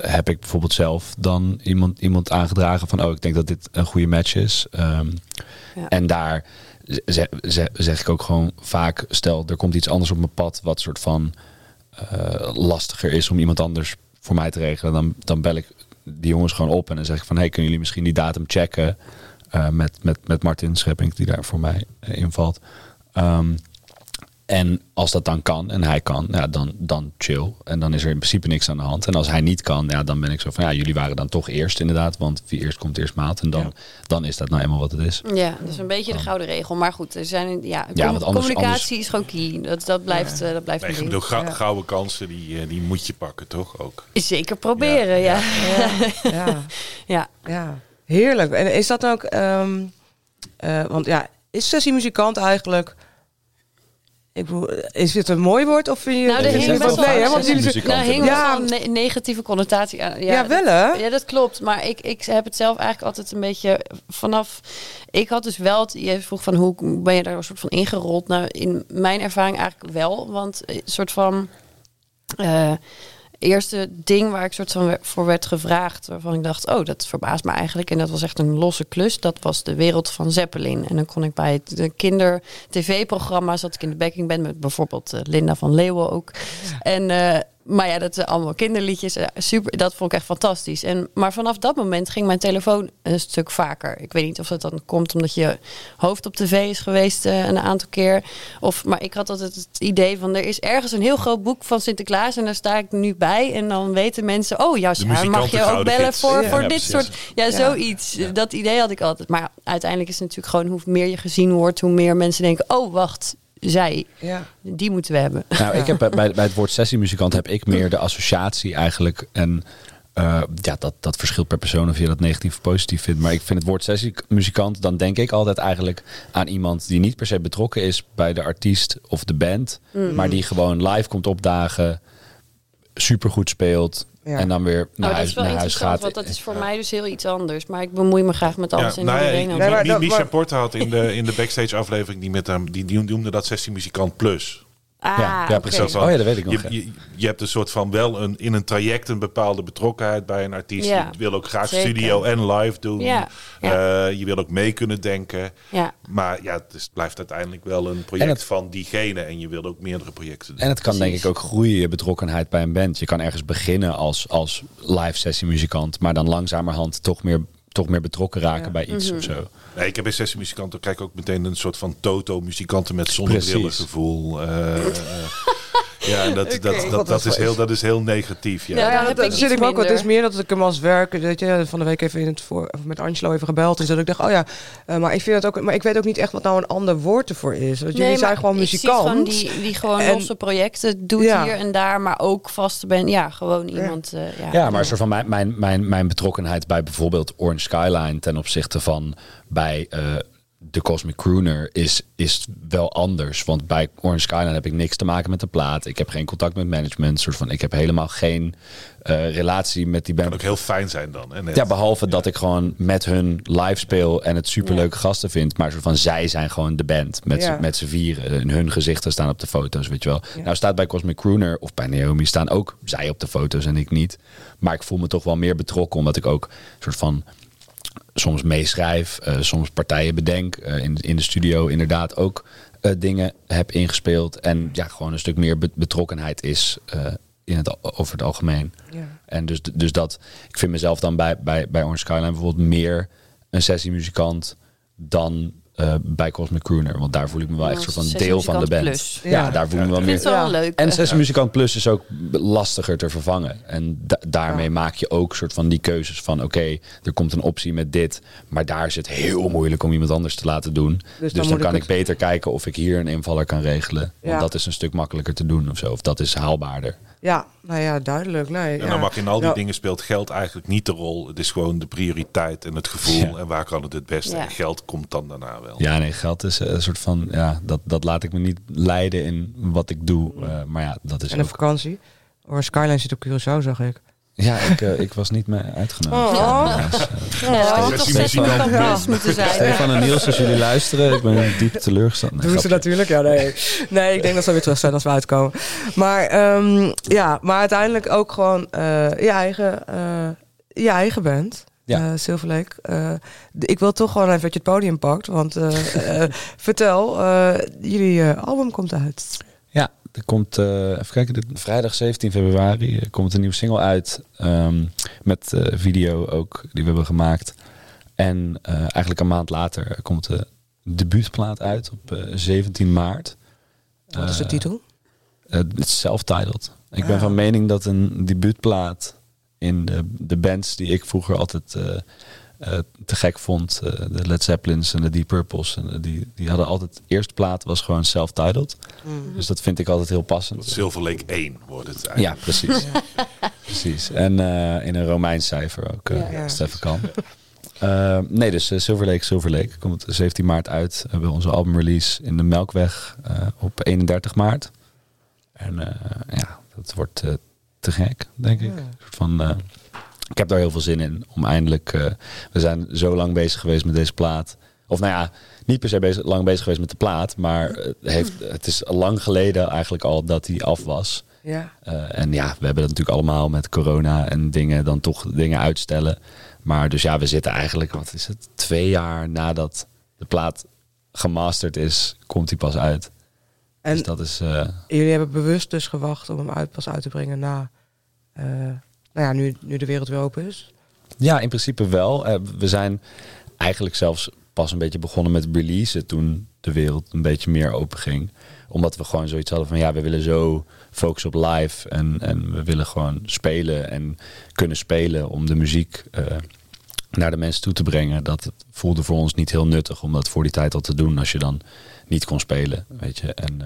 heb ik bijvoorbeeld zelf dan iemand, iemand aangedragen van oh, ik denk dat dit een goede match is. Ehm, Ja. En daar ze- ze- zeg ik ook gewoon vaak, stel er komt iets anders op mijn pad wat soort van eh, lastiger is om iemand anders voor mij te regelen, dan, dan bel ik die jongens gewoon op en dan zeg ik van hey, kunnen jullie misschien die datum checken eh, met, met, met Martin Schepping die daar voor mij invalt. Ehm, en als dat dan kan en hij kan, ja, dan, dan chill. En dan is er in principe niks aan de hand. En als hij niet kan, ja, dan ben ik zo van ja, jullie waren dan toch eerst inderdaad. Want wie eerst komt, eerst maat. En dan, Ja. dan is dat nou eenmaal wat het is. Ja, dat is een beetje de gouden regel. Maar goed, er zijn, ja, Ja, com- want anders- communicatie is gewoon key. Dat, dat blijft, dat blijft Nee, een ding. Ja. gouden kansen, die, eh, die moet je pakken, toch ook? Zeker proberen, ja. Ja, [laughs] ja, ja. ja. Heerlijk. En is dat ook... ehm, eh, want ja, is sessiemuzikant eigenlijk... Ik bedoel, is dit een mooi woord of vind je... Nou, er hing best wel nee, hè, want jullie-. Nou, hing Ja. wel een ne- negatieve connotatie aan. Ja, wel hè? Ja, dat klopt. Maar ik, ik heb het zelf eigenlijk altijd een beetje vanaf. Ik had dus wel. Het, je vroeg van hoe ben je daar een soort van ingerold? Nou, in mijn ervaring eigenlijk wel. Want een soort van. eh, eerste ding waar ik soort van voor werd gevraagd, waarvan ik dacht, oh, dat verbaast me eigenlijk. En dat was echt een losse klus. Dat was de wereld van Zeppelin. En dan kon ik bij het de kinder-tv-programma zat ik in de backing band met bijvoorbeeld eh, Linda van Leeuwen ook. En eh, maar ja, dat zijn allemaal kinderliedjes. Super, dat vond ik echt fantastisch. En, maar vanaf dat moment ging mijn telefoon een stuk vaker. Ik weet niet of dat dan komt omdat je hoofd op tv is geweest eh, een aantal keer. Of, maar ik had altijd het idee van er is ergens een heel groot boek van Sinterklaas en daar sta ik nu bij. En dan weten mensen, oh ja, mag je ook bellen gids. voor, Ja, voor ja, dit precies. soort. Ja, zoiets. Dat idee had ik altijd. Maar uiteindelijk is het natuurlijk gewoon hoe meer je gezien wordt, hoe meer mensen denken, oh wacht, zij, Ja. die moeten we hebben. Nou, ik heb bij, bij het woord sessiemuzikant heb ik meer de associatie eigenlijk. En eh, ja, dat, dat verschilt per persoon of je dat negatief of positief vindt. Maar ik vind het woord sessiemuzikant, dan denk ik altijd eigenlijk aan iemand die niet per se betrokken is bij de artiest of de band. Maar die gewoon live komt opdagen, supergoed speelt. Ja. En dan weer naar Nou, dat huis, is wel naar huis interessant, gaat. want dat is voor mij dus heel iets anders. Maar ik bemoei me graag met alles en nou ja, iedereen. ik- ook. Nee, maar Mi- dat- Misha Porte had in de, in de backstage aflevering die met hem, die, die noemde dat sessiemuzikant plus. Ah, Ja, ja, precies. Van, Oh ja, dat weet ik nog, Je, ja. je, je hebt een soort van wel een, in een traject een bepaalde betrokkenheid bij een artiest. Ja, je wil ook graag zeker. studio en live doen. Ja, Eh, je wil ook mee kunnen denken. Ja. Maar ja, het is, blijft uiteindelijk wel een project het- van diegene. En je wil ook meerdere projecten doen. En het kan denk ik ook groeien, je betrokkenheid bij een band. Je kan ergens beginnen als, als live sessiemuzikant, maar dan langzamerhand toch meer, toch meer betrokken raken bij iets Mhm. of zo. Nee, ik heb bij sessiemuzikanten kijk ook meteen een soort van Toto-muzikanten met zonnebrillen gevoel. Eh, eh, ja, en dat, dat, dat, dat, is heel, dat is heel negatief. Ja. Ja, dat, heb dat ik zit ik me ook. Het is minder. meer dat ik hem als werk. Dat je van de week even in het voor, met Angelo even gebeld is. Dat ik dacht, oh ja, eh, maar ik vind het ook. Maar ik weet ook niet echt wat nou een ander woord ervoor is. Want jullie zijn gewoon muzikant. gewoon die, die gewoon En- losse projecten doet Ja. hier en daar, maar ook vaste band. Ja, gewoon iemand. eh, ja, Ja, maar soort van mijn, mijn, mijn, mijn betrokkenheid bij bijvoorbeeld Orange Skyline ten opzichte van bij eh, de Cosmic Crooner is, is wel anders. Want bij Orange Skyline heb ik niks te maken met de plaat. Ik heb geen contact met management. Soort van, ik heb helemaal geen eh, relatie met die band. kan ook heel fijn zijn dan. Net- Ja, behalve dat ik gewoon met hun live speel en het superleuke gasten vind. Maar soort van zij zijn gewoon de band met, Ja. z'n- met z'n vieren. En hun gezichten staan op de foto's, weet je wel. Nou staat bij Cosmic Crooner of bij Naomi staan ook zij op de foto's en ik niet. Maar ik voel me toch wel meer betrokken omdat ik ook soort van soms meeschrijf, eh, soms partijen bedenk. eh, in, in de studio inderdaad ook eh, dingen heb ingespeeld. En ja, gewoon een stuk meer be- betrokkenheid is in het, over het algemeen. Ja. En dus, dus dat, ik vind mezelf dan bij, bij, bij Orange Skyline bijvoorbeeld meer een sessiemuzikant dan eh, bij Cosmic Crooner. Want daar voel ik me wel echt soort van deel van de band. plus. Ja, Ja. daar voel ik me wel Ik meer. vind het wel Ja. leuk. En eh, sessiemuzikant plus is ook lastiger te vervangen. En da- daarmee maak je ook soort van die keuzes van... oké, er komt een optie met dit... maar daar is het heel moeilijk om iemand anders te laten doen. Dus, dan ik kan ik, het- beter kijken of ik hier een invaller kan regelen. Want dat is een stuk makkelijker te doen of zo. Of dat is haalbaarder. Ja, nou ja, duidelijk. Nee, En ja. dan mag in al die Nou, dingen speelt geld eigenlijk niet de rol. Het is gewoon de prioriteit en het gevoel. Ja. En waar kan het het beste? Ja. En geld komt dan daarna wel. Ja, nee, geld is eh, een soort van... Ja, dat, dat laat ik me niet leiden in wat ik doe. Eh, maar ja, dat is En een ook... vakantie. Orange Skyline zit op Curaçao, zag ik. Ja, ik, eh, ik was niet meer uitgenodigd. Oh. Ja, eh, toch moeten zijn. Stefan en Niels, als jullie luisteren, ik ben diep teleurgesteld. Nee, Doen ze natuurlijk? Ja, nee. Nee, ik denk dat ze weer terug zijn als we uitkomen. Maar ehm, ja, maar uiteindelijk ook gewoon eh, je, eigen, eh, je eigen band. Ja. Silver Lake. D- ik wil toch gewoon even dat je het podium pakt. Want vertel, eh, jullie eh, album komt uit. Er komt, eh, even kijken, dit, vrijdag 17 februari komt een nieuwe single uit. ehm, met eh, video ook, die we hebben gemaakt. En eh, eigenlijk een maand later komt de debuutplaat uit op eh, 17 maart. Wat is de titel? Het is self-titled. Ik ben Ah. van mening dat een debuutplaat in de, de bands die ik vroeger altijd eh, te gek vond, eh, de Led Zeppelins en de Deep Purples, en eh, die, die hadden altijd, de eerste plaat was gewoon self-titled. Mm. Dus dat vind ik altijd heel passend. Silver Lake 1 wordt het Ja, eigenlijk. precies. precies. En eh, in een Romeins cijfer ook, Ja. Ja. als het even kan. Eh, nee, dus eh, Silver Lake, Silver Lake komt 17 maart uit. We hebben onze album release in de Melkweg eh, op 31 maart. En eh, ja, dat wordt eh, te gek, denk ik. Ja. Een soort van, eh, ik heb daar heel veel zin in om eindelijk... eh, we zijn zo lang bezig geweest met deze plaat. Of nou ja, niet per se bezig, lang bezig geweest met de plaat. Maar het, heeft, het is lang geleden eigenlijk al dat hij af was. Ja. Eh, en ja, we hebben dat natuurlijk allemaal met corona en dingen, dan toch dingen uitstellen. Maar dus ja, we zitten eigenlijk, wat is het, twee jaar nadat de plaat gemasterd is, komt hij pas uit. En dus dat is, eh, jullie hebben bewust dus gewacht om hem uit, pas uit te brengen na... eh, nou ja, nu, nu de wereld weer open is. ja, in principe wel. Eh, we zijn eigenlijk zelfs pas een beetje begonnen met releasen toen de wereld een beetje meer open ging. Omdat we gewoon zoiets hadden van ja, we willen zo focussen op live en, en we willen gewoon spelen en kunnen spelen om de muziek eh, naar de mensen toe te brengen. Dat voelde voor ons niet heel nuttig om dat voor die tijd al te doen als je dan niet kon spelen, weet je. En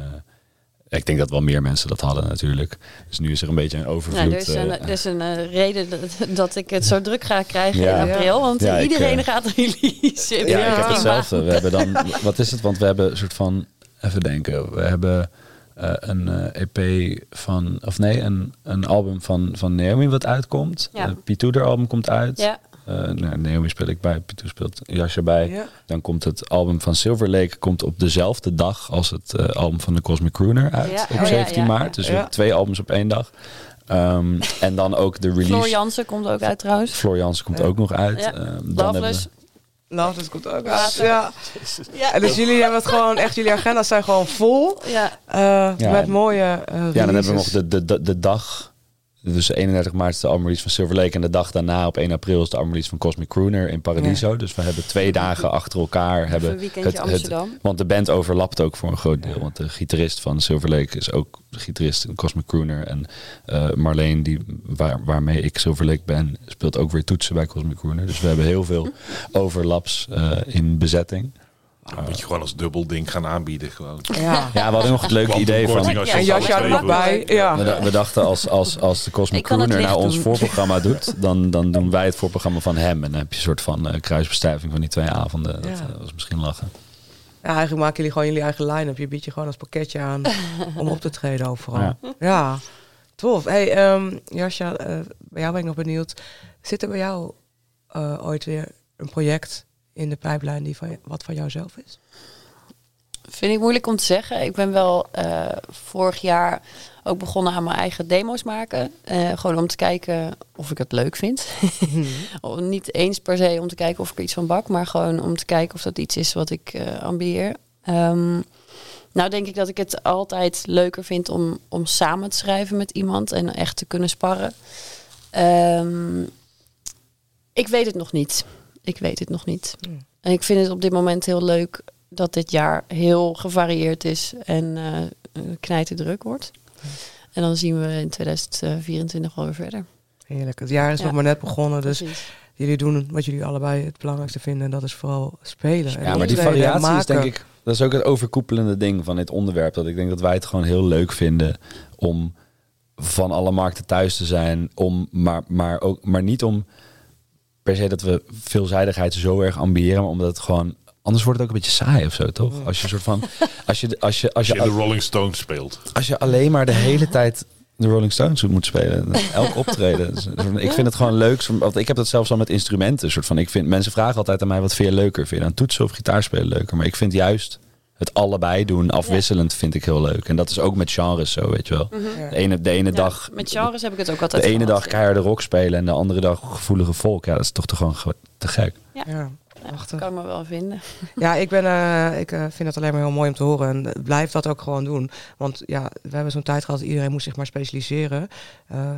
ik denk dat wel meer mensen dat hadden natuurlijk. Dus nu is er een beetje een overvloed. Nou, er is een, eh, er is een eh, reden dat, dat ik het zo druk ga krijgen Ja. in april. Want Ja, ik, iedereen eh, gaat release. Ja, [laughs] Ja. ik heb hetzelfde. We hebben dan, wat is het? Want we hebben een soort van, even denken, we hebben een EP van, of nee, een, een album van, van Naomi wat uitkomt. Ja. Ja. Pitoeder album komt uit. Ja, Eh, nou, Naomi speel ik bij, Pitoeder speelt Jasje bij. Ja. Dan komt het album van Silver Lake komt op dezelfde dag als het eh, album van de Cosmic Crooner uit. Ja. Op Oh ja, 17 ja, maart. Dus we Ja. hebben twee albums op één dag. Ehm, [laughs] en dan ook de release. Floor Jansen komt ook uit trouwens. Floor Jansen komt Ja. ook nog uit. Ja. Ehm, dan Loveless. Nou, dat komt ook uit. Ja. [laughs] Ja, En dus jullie hebben het gewoon echt, jullie agenda's zijn gewoon vol. ja. eh, Ja, met en- mooie eh Ja, dan hebben we nog de, de, de dag. Dus 31 maart is de release van Silver Lake. En de dag daarna op 1 april is de release van Cosmic Crooner in Paradiso. Dus we hebben twee dagen achter elkaar. Hebben weekendje Amsterdam. want de band overlapt ook voor een groot deel. Want de gitarist van Silver Lake is ook de gitarist in Cosmic Crooner. En eh, Marleen, die, waar, waarmee ik Silver Lake ben, speelt ook weer toetsen bij Cosmic Crooner. Dus we hebben heel veel [laughs] overlaps eh, in bezetting. Dan moet je gewoon als dubbel ding gaan aanbieden. Gewoon. Ja. Ja, we hadden nog het leuke idee van... En Jasje er nog bij. Ja. We, da- we dachten als, als, als de Cosmic Crooner nou ons doen. voorprogramma doet, dan, dan doen wij het voorprogramma van hem. En dan heb je een soort van eh, kruisbestuiving van die twee avonden. Dat Ja. eh, was misschien lachen. Ja, eigenlijk maken jullie gewoon jullie eigen line-up. Je biedt je gewoon als pakketje aan [laughs] om op te treden overal. Ja, Ja. tof. Hey, ehm Jasja, eh, bij jou ben ik nog benieuwd. Zit er bij jou eh, ooit weer een project in de pijplijn die van, wat van jou zelf is? Vind ik moeilijk om te zeggen. Ik ben wel eh, vorig jaar ook begonnen aan mijn eigen demo's maken. Eh, gewoon om te kijken of ik het leuk vind. [laughs] Niet eens per se om te kijken of ik er iets van bak, maar gewoon om te kijken of dat iets is wat ik eh ambieer. Ehm, nou denk ik dat ik het altijd leuker vind om, om samen te schrijven met iemand en echt te kunnen sparren. Ehm, ik weet het nog niet. Ik weet het nog niet. Hmm. En ik vind het op dit moment heel leuk dat dit jaar heel gevarieerd is en eh knijten druk wordt. En dan zien we in 2024 wel weer verder. Heerlijk. Het jaar is Ja. nog maar net begonnen, dus Precies. jullie doen wat jullie allebei het belangrijkste vinden. En dat is vooral spelen. en Ja, maar die variatie is denk ik, dat is ook het overkoepelende ding van dit onderwerp. Dat ik denk dat wij het gewoon heel leuk vinden om van alle markten thuis te zijn. Om, maar, maar, ook, maar niet om per se dat we veelzijdigheid zo erg ambiëren, maar omdat het gewoon... Anders wordt het ook een beetje saai of zo, toch? Als je een soort van... Als je, als je, als Als je, je de Rolling Stones speelt. als je alleen maar de hele tijd de Rolling Stones moet spelen, [laughs] elk optreden. Dus, ik vind het gewoon leuk. Want ik heb dat zelfs al met instrumenten. Soort van, ik vind, mensen vragen altijd aan mij wat vind je leuker? Vind je dan toetsen of gitaar spelen leuker? Maar ik vind juist het allebei doen, afwisselend, vind ik heel leuk. En dat is ook met genres zo, weet je wel. Ja. De ene, de ene Ja, dag... met genres heb ik het ook De altijd ene gehad, dag keiharde rock spelen en de andere dag gevoelige volk. Ja, dat is toch, toch gewoon ge- te gek. Ja, Ja, prachtig. kan ik me wel vinden. [laughs] Ja, ik, ben, eh, ik eh, vind het alleen maar heel mooi om te horen. En eh, blijf dat ook gewoon doen. Want ja, we hebben zo'n tijd gehad dat iedereen moest zich maar specialiseren. Eh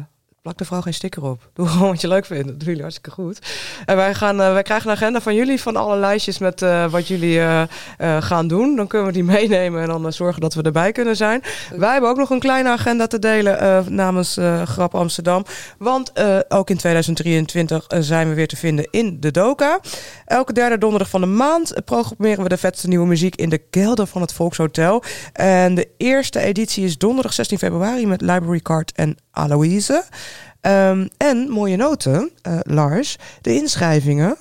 plak de vrouw geen sticker op. Doe gewoon wat je leuk vindt. Dat doen jullie hartstikke goed. En wij, gaan, eh, wij krijgen een agenda van jullie van alle lijstjes met eh, wat jullie eh, gaan doen. Dan kunnen we die [laughs] meenemen en dan zorgen dat we erbij kunnen zijn. Wij hebben ook nog een kleine agenda te delen namens Grap Amsterdam. Want ook in 2023 eh, zijn we weer te vinden in de Doka. Elke derde donderdag van de maand programmeren we de vetste nieuwe muziek in de kelder van het Volkshotel. En de eerste editie is donderdag 16 februari met Library Card en Aloïse. Ehm, en mooie noten, eh, Lars. De inschrijvingen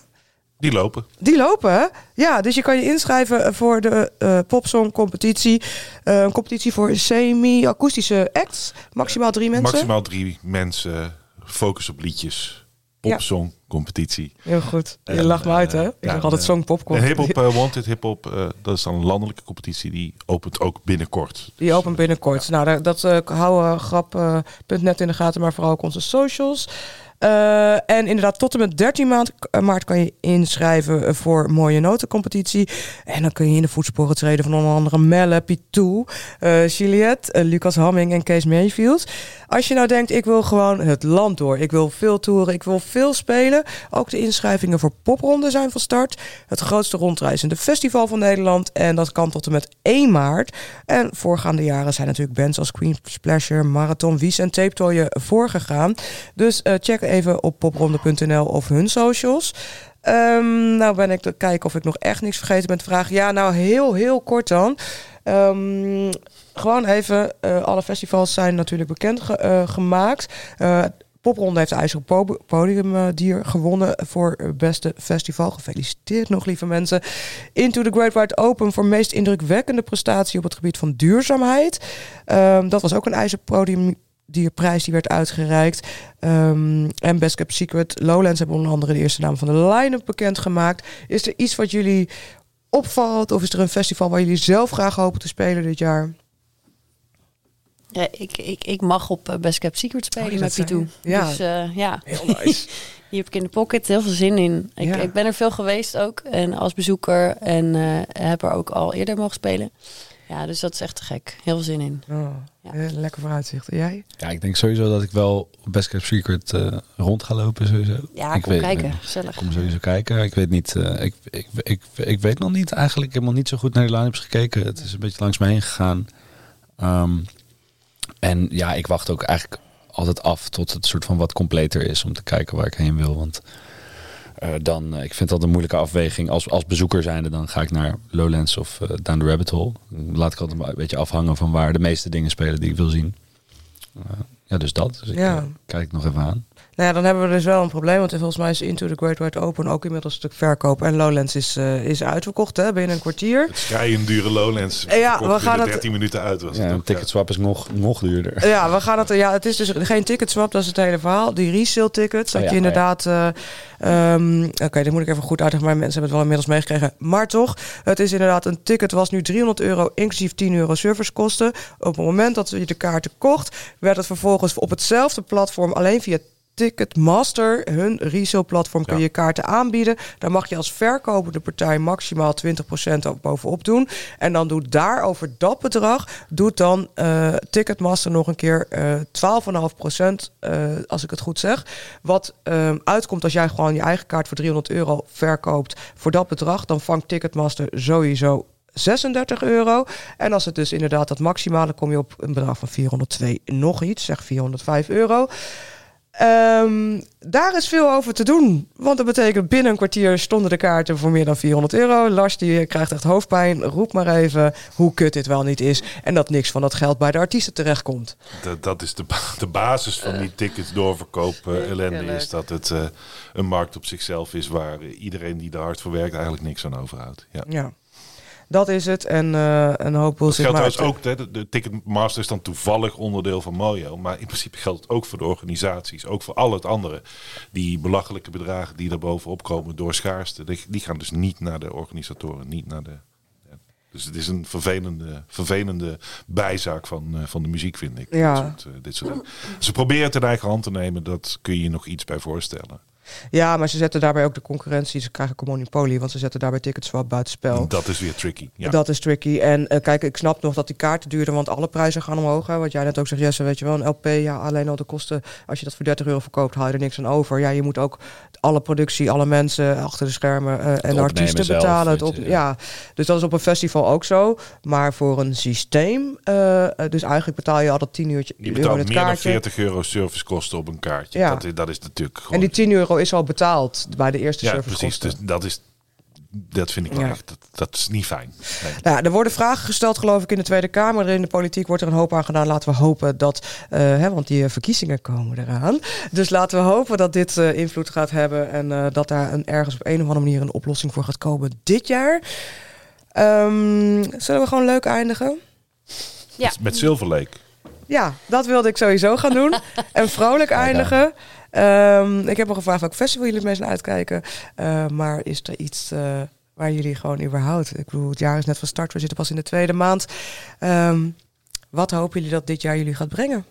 Die lopen. die lopen. Ja, dus je kan je inschrijven voor de eh popsong competitie. Eh, een competitie voor semi-akoestische acts. Maximaal drie mensen. Maximaal drie mensen. Focus op liedjes. Popsong competitie. Heel goed. Je En, lacht me uit, hè? eh, Ik ja, zeg altijd eh, song popcorn. Hip-Hop [laughs] eh, Wanted Hip-Hop, eh, dat is dan een landelijke competitie. Die opent ook binnenkort. Die opent binnenkort. Nou, dat, dat houden grap.net in de gaten, maar vooral ook onze socials. Eh, en inderdaad, tot en met 13 maand, eh, maart kan je inschrijven eh, voor mooie notencompetitie. En dan kun je in de voetsporen treden van onder andere Melle, Pitou, eh Juliette, Lucas Hamming en Kees Mayfield. Als je nou denkt, ik wil gewoon het land door. Ik wil veel toeren, ik wil veel spelen. Ook de inschrijvingen voor popronde zijn van start. Het grootste rondreizende festival van Nederland. En dat kan tot en met 1 maart. En voorgaande jaren zijn natuurlijk bands als Queen Splasher, Marathon, Wies en Tape Toy voorgegaan. Dus check even op popronde.nl of hun socials. Ehm, nou ben ik te kijken of ik nog echt niks vergeten ben te vragen. Ja, nou heel, heel kort dan. Ehm, gewoon even, eh, alle festivals zijn natuurlijk bekend eh, gemaakt. Eh, Popronde heeft de IJzeren Po- Podiumdier gewonnen voor beste festival. Gefeliciteerd nog, lieve mensen. Into the Great Wide Open voor meest indrukwekkende prestatie op het gebied van duurzaamheid. Ehm, dat was ook een IJzeren Podiumdierprijs die werd uitgereikt. Ehm, en Best Kept Secret. Lowlands hebben onder andere de eerste naam van de line-up bekendgemaakt. Is er iets wat jullie opvalt? Of is er een festival waar jullie zelf graag hopen te spelen dit jaar? Ja, ik, ik, ik mag op eh, Best Kept Secret spelen Oh, met je. Ja. Dus eh, ja, Heel nice. [laughs] die heb ik in de pocket. Heel veel zin in. Ik, Ja. ik ben er veel geweest ook. En als bezoeker. En eh, heb er ook al eerder mogen spelen. Ja, dus dat is echt te gek. Heel veel zin in. Oh, Ja. eh, lekker vooruitzicht. En jij? Ja, ik denk sowieso dat ik wel op Best Kept Secret eh, rond ga lopen sowieso. Ja, ik kom weet, kijken. Ik Gezellig. kom sowieso kijken. Ik weet niet, eh, ik, ik, ik, ik weet nog niet eigenlijk. Ik heb nog niet zo goed naar de line-ups gekeken. Het is een beetje langs me heen gegaan. Ehm, en ja, ik wacht ook eigenlijk altijd af tot het soort van wat completer is om te kijken waar ik heen wil. Want dan, eh, ik vind dat een moeilijke afweging. Als, als bezoeker zijnde, dan ga ik naar Lowlands of eh, Down the Rabbit Hole. Laat ik altijd een beetje afhangen van waar de meeste dingen spelen die ik wil zien. Eh, ja, dus dat. Dus ik Ja. eh, kijk nog even aan. Nou ja, dan hebben we dus wel een probleem. Want volgens mij is Into the Great Wide Open ook inmiddels een stuk verkoop. En Lowlands is, eh, is uitverkocht hè, binnen een kwartier. Het dure Lowlands. Ja, we gaan het- 13 minuten uit. Was Ja, het een ticketswap is nog, nog duurder. Ja, we gaan het. Ja, het is dus geen ticketswap, dat is het hele verhaal. Die resale tickets, dat Oh ja, je oh inderdaad. eh, ehm, Oké, dit moet ik even goed uitleggen, maar mensen hebben het wel inmiddels meegekregen. Maar toch, het is inderdaad een ticket was nu 300 euro, inclusief 10 euro servicekosten. Op het moment dat je de kaarten kocht, werd het vervolgens op hetzelfde platform alleen via Ticketmaster, hun resale platform, kun je Ja. kaarten aanbieden. Daar mag je als verkopende partij maximaal 20% ook bovenop doen. En dan doet daar over dat bedrag, doet dan eh, Ticketmaster nog een keer eh 12,5%, eh, als ik het goed zeg. Wat ehm, uitkomt als jij gewoon je eigen kaart voor 300 euro verkoopt voor dat bedrag, dan vangt Ticketmaster sowieso 36 euro. En als het dus inderdaad dat maximale, kom je op een bedrag van 402 nog iets, zeg 405 euro. Ehm, daar is veel over te doen. Want dat betekent binnen een kwartier stonden de kaarten voor meer dan 400 euro. Lars die krijgt echt hoofdpijn. Roep maar even hoe kut dit wel niet is. En dat niks van dat geld bij de artiesten terechtkomt. Dat, dat is de, [laughs] de basis van die tickets doorverkoop eh, ellende. Is dat het eh, een markt op zichzelf is waar iedereen die er hard voor werkt eigenlijk niks aan overhoudt. Ja. Ja. Dat is het. En eh, een hoop bullshit. geldt maar ook, hè, de, de Ticketmaster is dan toevallig onderdeel van Mojo. Maar in principe geldt het ook voor de organisaties. Ook voor al het andere. Die belachelijke bedragen die bovenop komen door schaarste. Die, die gaan dus niet naar de organisatoren. Niet naar de... Dus het is een vervelende, vervelende bijzaak van, eh, van de muziek, vind ik. Ja. Dit soort, eh, dit soort dingen. Ze proberen het in eigen hand te nemen, dat kun je je nog iets bij voorstellen. Ja, maar ze zetten daarbij ook de concurrentie. Ze krijgen een monopolie, want ze zetten daarbij ticketswap buitenspel. Dat is weer tricky. Ja. Dat is tricky. En eh, kijk, ik snap nog dat die kaarten duurder, want alle prijzen gaan omhoog. Hè. Wat jij net ook zegt, Jesse, weet je wel, een LP, ja, alleen al de kosten, als je dat voor 30 euro verkoopt, haal je er niks aan over. Ja, je moet ook alle productie, alle mensen achter de schermen eh, en de artiesten zelf, betalen. Het op, ja. ja. dus dat is op een festival ook zo. Maar voor een systeem, eh, eh, dus eigenlijk betaal je al dat 10 uurtje Je euro betaalt het meer dan kaartje. 40 euro servicekosten op een kaartje. Ja. Dat, is, dat is natuurlijk gewoon... En die 10 euro is al betaald bij de eerste ja, service precies. Dus dat, is, dat vind ik wel Ja. echt... Dat, dat is niet fijn. Nee. Nou, er worden vragen gesteld, geloof ik, in de Tweede Kamer. In de politiek wordt er een hoop aan gedaan. Laten we hopen dat, eh, hè, want die eh, verkiezingen komen eraan. Dus laten we hopen dat dit eh, invloed gaat hebben en dat daar een, ergens op een of andere manier een oplossing voor gaat komen dit jaar. Ehm, zullen we gewoon leuk eindigen? Ja. Met Silver Lake. Ja, dat wilde ik sowieso gaan doen. [laughs] en vrolijk eindigen. Ehm, ik heb al gevraagd welk festival jullie zijn uitkijken. Eh, maar is er iets eh, waar jullie gewoon überhaupt... Ik bedoel, het jaar is net van start. We zitten pas in de tweede maand. Ehm, wat hopen jullie dat dit jaar jullie gaat brengen?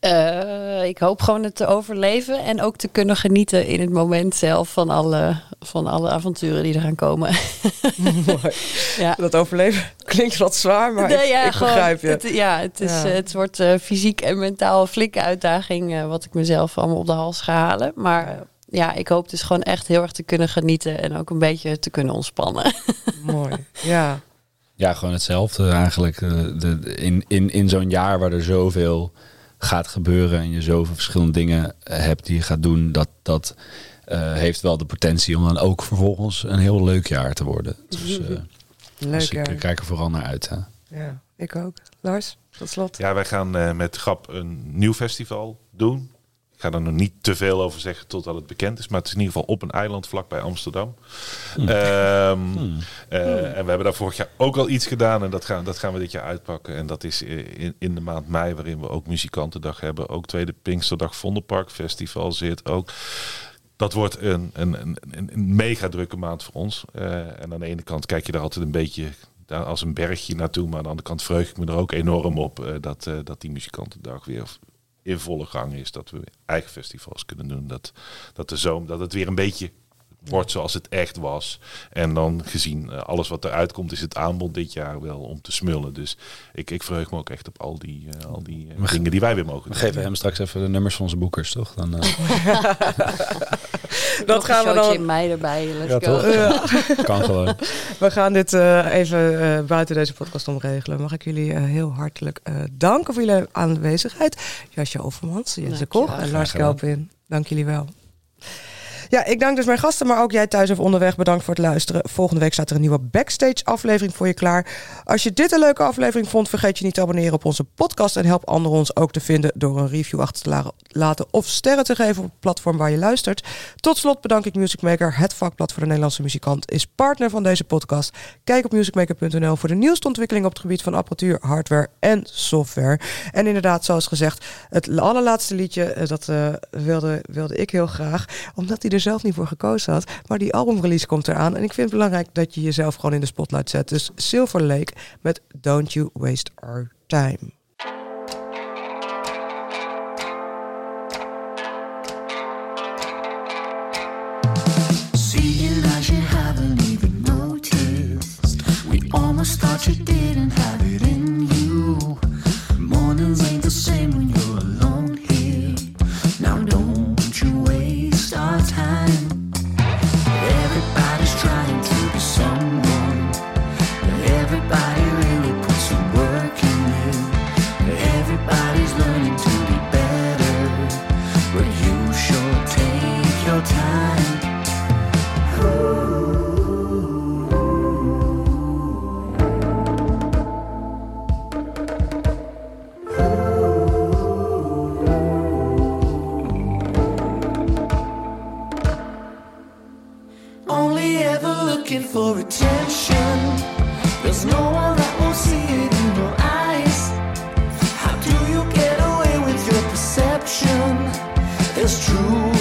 Eh, ik hoop gewoon het te overleven en ook te kunnen genieten in het moment zelf van alle, van alle avonturen die er gaan komen. [laughs] Mooi. ja. Dat overleven [laughs] klinkt wat zwaar, maar Nee, ik, ja, ik gewoon, begrijp je. Het, ja, het, is, Ja. het wordt eh, fysiek en mentaal een flinke uitdaging eh, wat ik mezelf allemaal op de hals ga halen. Maar ja, ik hoop dus gewoon echt heel erg te kunnen genieten en ook een beetje te kunnen ontspannen. [laughs] Mooi, ja. Ja, gewoon hetzelfde eigenlijk. Eh, De, de- in in, in zo'n jaar waar er zoveel gaat gebeuren en je zoveel verschillende dingen hebt die je gaat doen, dat, dat eh, heeft wel de potentie om dan ook vervolgens een heel leuk jaar te worden. Dus, [laughs] eh, Leuk, dus ik kijk er vooral naar uit. Hè. ja. Ik ook. Lars, tot slot. Ja, wij gaan eh, met Grap een nieuw festival doen. Ik ga er nog niet te veel over zeggen totdat het bekend is. Maar het is in ieder geval op een eiland vlakbij Amsterdam. Hmm. Ehm, eh, En we hebben daar vorig jaar ook al iets gedaan. En dat gaan, dat gaan we dit jaar uitpakken. En dat is eh, in, in de maand mei, waarin we ook muzikantendag hebben. Ook Tweede Pinksterdag Vondelpark Festival zit ook. Dat wordt een, een, een, een- mega drukke maand voor ons. Eh, en aan de ene kant kijk je daar altijd een beetje als een bergje naartoe. Maar aan de andere kant vreug ik me er ook enorm op dat, dat die muzikantendag weer in volle gang is. Dat we eigen festivals kunnen doen. Dat, dat, de zomer, dat het weer een beetje wordt zoals het echt was. En dan gezien eh, alles wat eruit komt, is het aanbod dit jaar wel om te smullen. Dus ik, ik verheug me ook echt op al die, eh, al die eh, dingen die wij weer mogen We doen. geven hem straks even de nummers van onze boekers, toch? Dan, [laughs] Dat Nog gaan een we dan in mei erbij. Let's Ja, go. toch? [laughs] kan gewoon. We gaan dit eh, even eh, buiten deze podcast omregelen. Mag ik jullie eh, heel hartelijk eh, danken voor jullie aanwezigheid. Jasje Overmans, Jesse. Koch en Lars. Kelpin. Dank jullie wel. Ja, ik dank dus mijn gasten, maar ook jij thuis of onderweg. Bedankt voor het luisteren. Volgende week staat er een nieuwe backstage aflevering voor je klaar. Als je dit een leuke aflevering vond, vergeet je niet te abonneren op onze podcast. En help anderen ons ook te vinden door een review achter te la- laten of sterren te geven op het platform waar je luistert. Tot slot bedank ik Music Maker, het vakblad voor de Nederlandse muzikant, is partner van deze podcast. Kijk op musicmaker.nl voor de nieuwste ontwikkelingen op het gebied van apparatuur, hardware en software. En inderdaad, zoals gezegd, het allerlaatste liedje, eh, dat eh, wilde, wilde ik heel graag, omdat hij er zelf niet voor gekozen had. Maar die albumrelease komt eraan en ik vind het belangrijk dat je jezelf gewoon in de spotlight zet. Dus Silver Lake met Don't You Waste Our Time. Thought you didn't in you. For attention. There's no one that won't see it in your eyes. How do you get away with your perception? It's in